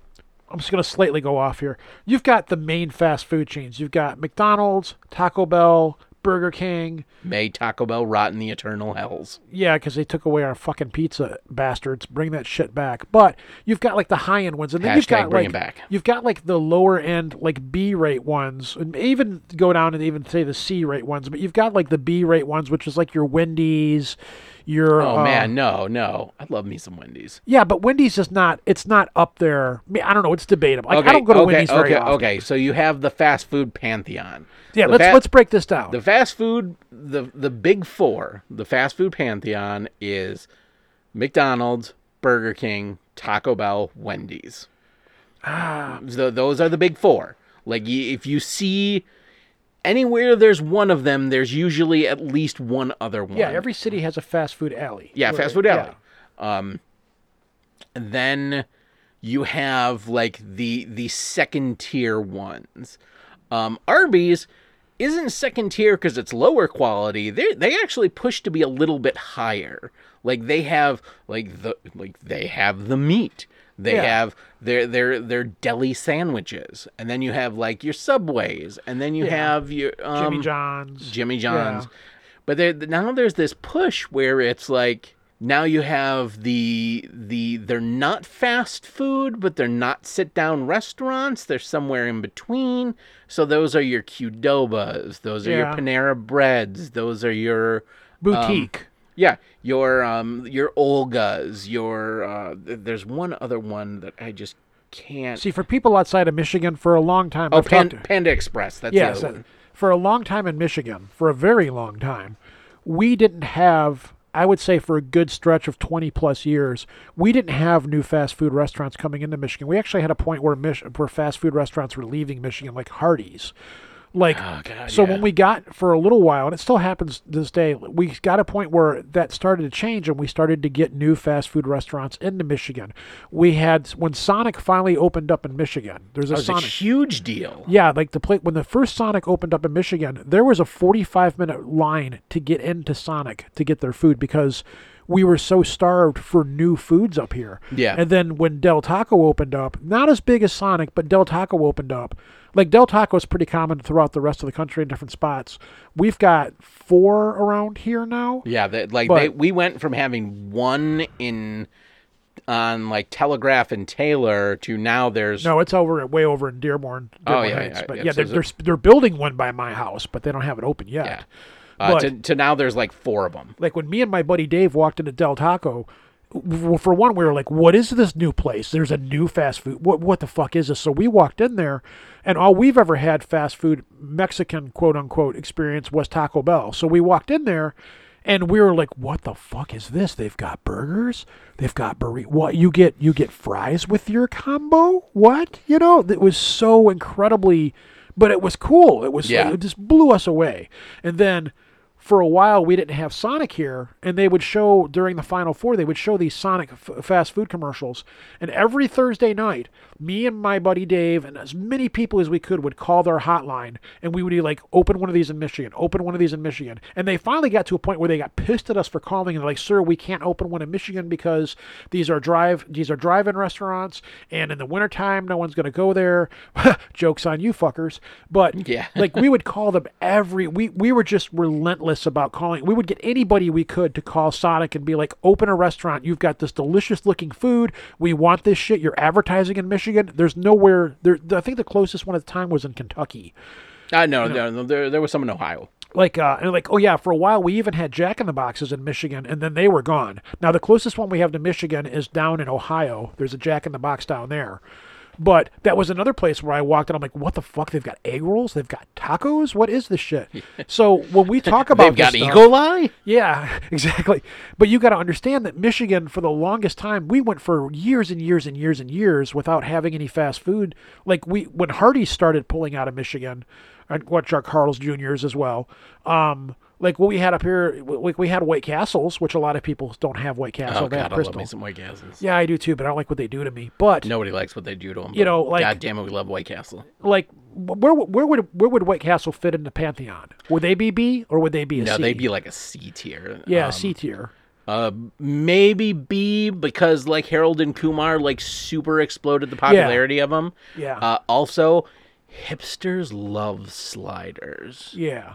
I'm just gonna slightly go off here. You've got the main fast food chains. You've got McDonald's, Taco Bell, Burger King. May Taco Bell rot in the eternal hells. Yeah, because they took away our fucking pizza, bastards. Bring that shit back. But you've got like the high end ones, and then you've got bring like it back. you've got like the lower end, like B rate ones, and even go down and even say the C rate ones. But you've got like the B rate ones, which is like your Wendy's, your Oh uh, man, no, no. I love me some Wendy's. Yeah, but Wendy's is not. It's not up there. I, mean, I don't know. It's debatable. Like, I don't go to okay, Wendy's very okay, often. okay. So you have the fast food pantheon. Yeah, The let's fa- let's break this down. The fast food, the the big four, the fast food pantheon is McDonald's, Burger King, Taco Bell, Wendy's. Ah, those are the big four. Like if you see anywhere there's one of them, there's usually at least one other one. yeah, every city has a fast food alley. Yeah, fast food yeah. alley. Um, then you have like the the second tier ones. Um, Arby's isn't second tier because it's lower quality. They they actually push to be a little bit higher. Like they have like the like they have the meat. They Yeah. have their their their deli sandwiches, and then you have like your subways, and then you Yeah. have your um, Jimmy John's. Jimmy Yeah. John's. But there now there's this push where it's like now you have the the they're not fast food, but they're not sit down restaurants. They're somewhere in between. So those are your Qdobas, those are your Panera Breads, those are your Boutique. Yeah, your um your Olgas, your uh th- there's one other one that I just can't See, for people outside of Michigan, for a long time, Oh, Pan- talked Panda Express. That's yes, uh, for a long time in Michigan, for a very long time, we didn't have. I would say for a good stretch of 20 plus years, we didn't have new fast food restaurants coming into Michigan. We actually had a point where Mich- where fast food restaurants were leaving Michigan, like Hardee's. Like, Oh, God, so yeah. when we got for a little while, and it still happens to this day, we got a point where that started to change, and we started to get new fast food restaurants into Michigan. We had when Sonic finally opened up in Michigan. There's a was a huge deal. Yeah, like the play when the first Sonic opened up in Michigan, there was a 45 minute line to get into Sonic to get their food because we were so starved for new foods up here. Yeah. And then when Del Taco opened up, not as big as Sonic, but Del Taco opened up. Like Del Taco is pretty common throughout the rest of the country in different spots. We've got four around here now. Yeah, they, like But- they, we went from having one in on like Telegraph and Taylor to now there's No, it's over way over in Dearborn. Oh, yeah, Heights. yeah, but yeah, yeah, they're, they're they're building one by my house, but they don't have it open yet. yeah. Uh, But- to, to now there's like four of them. like when me and my buddy Dave walked into Del Taco, for one, we were like, "What is this new place? There's a new fast food. What what the fuck is this?" So we walked in there, and all we've ever had fast food Mexican quote unquote experience was Taco Bell. So we walked in there, and we were like, "What the fuck is this? They've got burgers. They've got burrito. What you get? You get fries with your combo? What? You know? It was so incredibly." But it was cool. It was Yeah. it just blew us away. And then for a while we didn't have Sonic here, and they would show during the Final Four. They would show these Sonic f- fast food commercials, and every Thursday night, me and my buddy Dave and as many people as we could would call their hotline, and we would be like, "Open one of these in Michigan. Open one of these in Michigan." And they finally got to a point where they got pissed at us for calling, and they're like, "Sir, we can't open one in Michigan because these are drive these are drive-in restaurants, and in the wintertime, no one's going to go there." Jokes on you, fuckers. But Yeah. like we would call them every we we were just relentless about calling. We would get anybody we could to call sonic and be like open a restaurant. You've got this delicious looking food. We want this shit. You're advertising in michigan. There's nowhere there i think the closest one at the time was in kentucky. Uh, no, no, no, there, there was some in Ohio. like uh and like oh yeah for a while we even had jack in the boxes in michigan and then they were gone. Now the closest one we have to michigan is down in ohio. There's a jack in the box down there but that was another place where I walked and I'm like, what the fuck? They've got egg rolls, they've got tacos. What is this shit? so when we talk about They've got E. stuff- coli. yeah, exactly. But you got to understand that Michigan, for the longest time, we went for years and years and years and years without having any fast food. Like we, when Hardee's started pulling out of Michigan, and what are Carl's Juniors as well. Um, like what we had up here, we, we had White Castles, which a lot of people don't have White Castle. Oh they have God, I love Krystal. me some White Castles. Yeah, I do too, but I don't like what they do to me. But Nobody likes what they do to them. You know, like- God damn it, we love White Castle. like, where where would where would White Castle fit in the pantheon? Would they be B or would they be a No, C? they'd be like a C tier. yeah, Um, C tier. Uh, maybe B because like Harold and Kumar like super exploded the popularity of them. Yeah. Uh, also, hipsters love sliders. Yeah.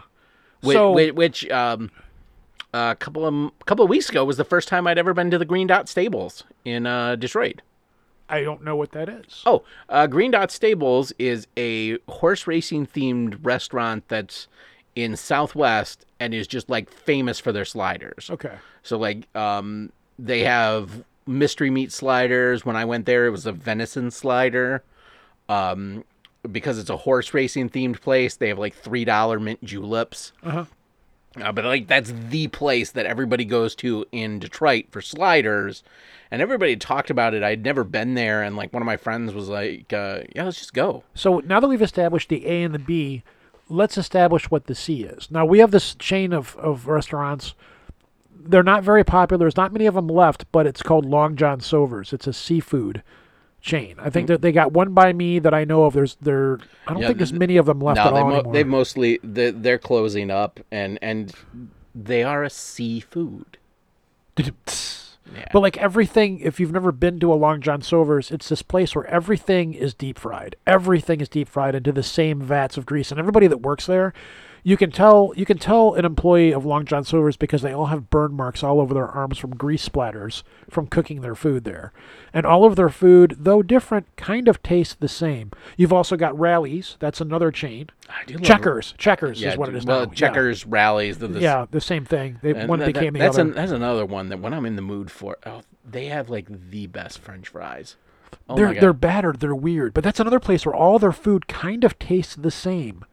Which, so which, um, a couple of couple of weeks ago was the first time I'd ever been to the Green Dot Stables in uh, Detroit. I don't know what that is. Oh, uh, Green Dot Stables is a horse racing themed restaurant that's in Southwest and is just like famous for their sliders. Okay. So like um they have mystery meat sliders. When I went there it was a venison slider. Um because it's a horse racing themed place, they have like three dollar mint juleps. Uh-huh. Uh, but like that's the place that everybody goes to in Detroit for sliders, and everybody talked about it. I'd never been there, and like one of my friends was like, uh, "Yeah, let's just go." So now that we've established the A and the B, let's establish what the C is. Now we have this chain of, of restaurants. They're not very popular. There's not many of them left, but it's called Long John Silver's. It's a seafood chain. I think hmm. that they got one by me that I know of. There's there. I don't Yeah, think there's many of them left no, at they all mo- anymore. they mostly they, they're closing up, and and they are a seafood. Yeah. But like everything, if you've never been to a Long John Silver's, it's this place where everything is deep fried. Everything is deep fried into the same vats of grease, and everybody that works there, you can tell you can tell an employee of Long John Silver's because they all have burn marks all over their arms from grease splatters from cooking their food there, and all of their food, though different, kind of tastes the same. You've also got Rallies. That's another chain. I do love- Checkers. Checkers yeah, is what it is well, now. Yeah. checkers rallies. The, Yeah, the same thing. They and one that- became the that's other. an- that's another one that when I'm in the mood for, oh, they have like the best French fries. Oh they're they're battered, they're weird, but that's another place where all their food kind of tastes the same.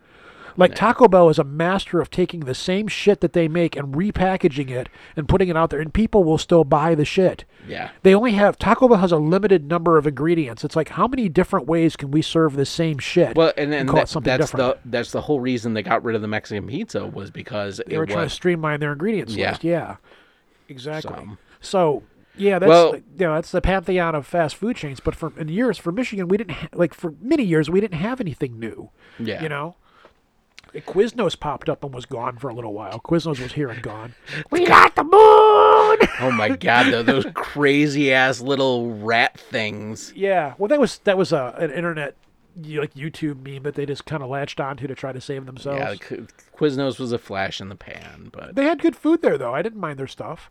Like Taco Bell is a master of taking the same shit that they make and repackaging it and putting it out there, and people will still buy the shit. Yeah. They only have Taco Bell has a limited number of ingredients. It's like how many different ways can we serve the same shit? Well, and, and that- that's different. the that's the whole reason they got rid of the Mexican pizza was because they were trying to streamline their ingredients Yeah. list. Yeah, exactly. So- So, yeah, that's Well- the, you know that's the pantheon of fast food chains. But for in years for Michigan, we didn't ha- like for many years we didn't have anything new. Yeah. you know. Quiznos popped up and was gone for a little while. Quiznos was here and gone. we got the moon. Oh my god, tho- those crazy ass little rat things. Yeah, well, that was that was a an internet like YouTube meme that they just kind of latched onto to try to save themselves. Yeah, Qu- Quiznos was a flash in the pan, but They had good food there though. I didn't mind their stuff.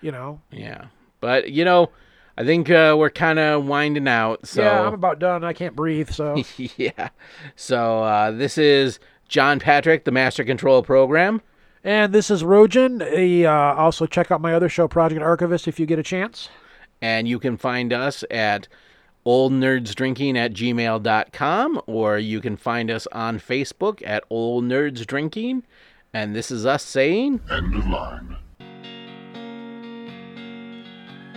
You know. yeah. But you know, I think uh, we're kind of winding out. So Yeah, I'm about done. I can't breathe. So yeah. So uh, this is John Patrick, the Master Control Program. and this is Rojan. Uh, also check out my other show, Project Archivist, if you get a chance. and you can find us at oldnerdsdrinking at gmail.com or you can find us on facebook at old nerds drinking and this is us saying End of line.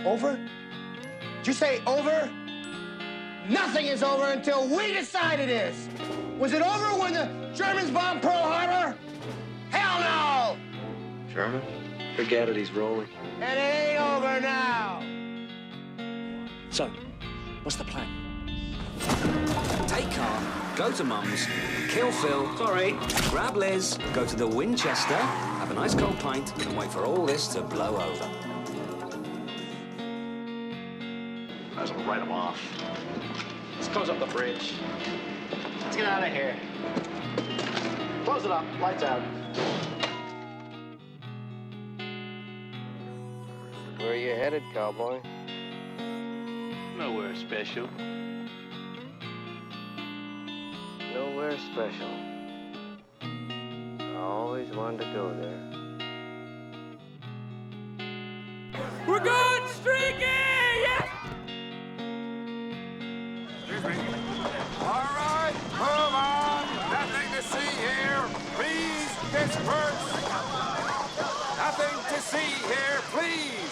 Over? Did you say over? Nothing is over until we decide it is. Was it over when the Germans bombed Pearl Harbor? Hell no! German? Forget it, he's rolling. And it ain't over now. So, what's the plan? Take car, go to Mum's, kill Phil, sorry, grab Liz, go to the Winchester, have a nice cold pint, and wait for all this to blow over. Might as well write him off. Let's close up the bridge. Let's get out of here. Close it up. Lights out. Where are you headed, cowboy? Nowhere special. Nowhere special. I always wanted to go there. We're going streaking! All right, move on. Nothing to see here. Please disperse. Nothing to see here, please.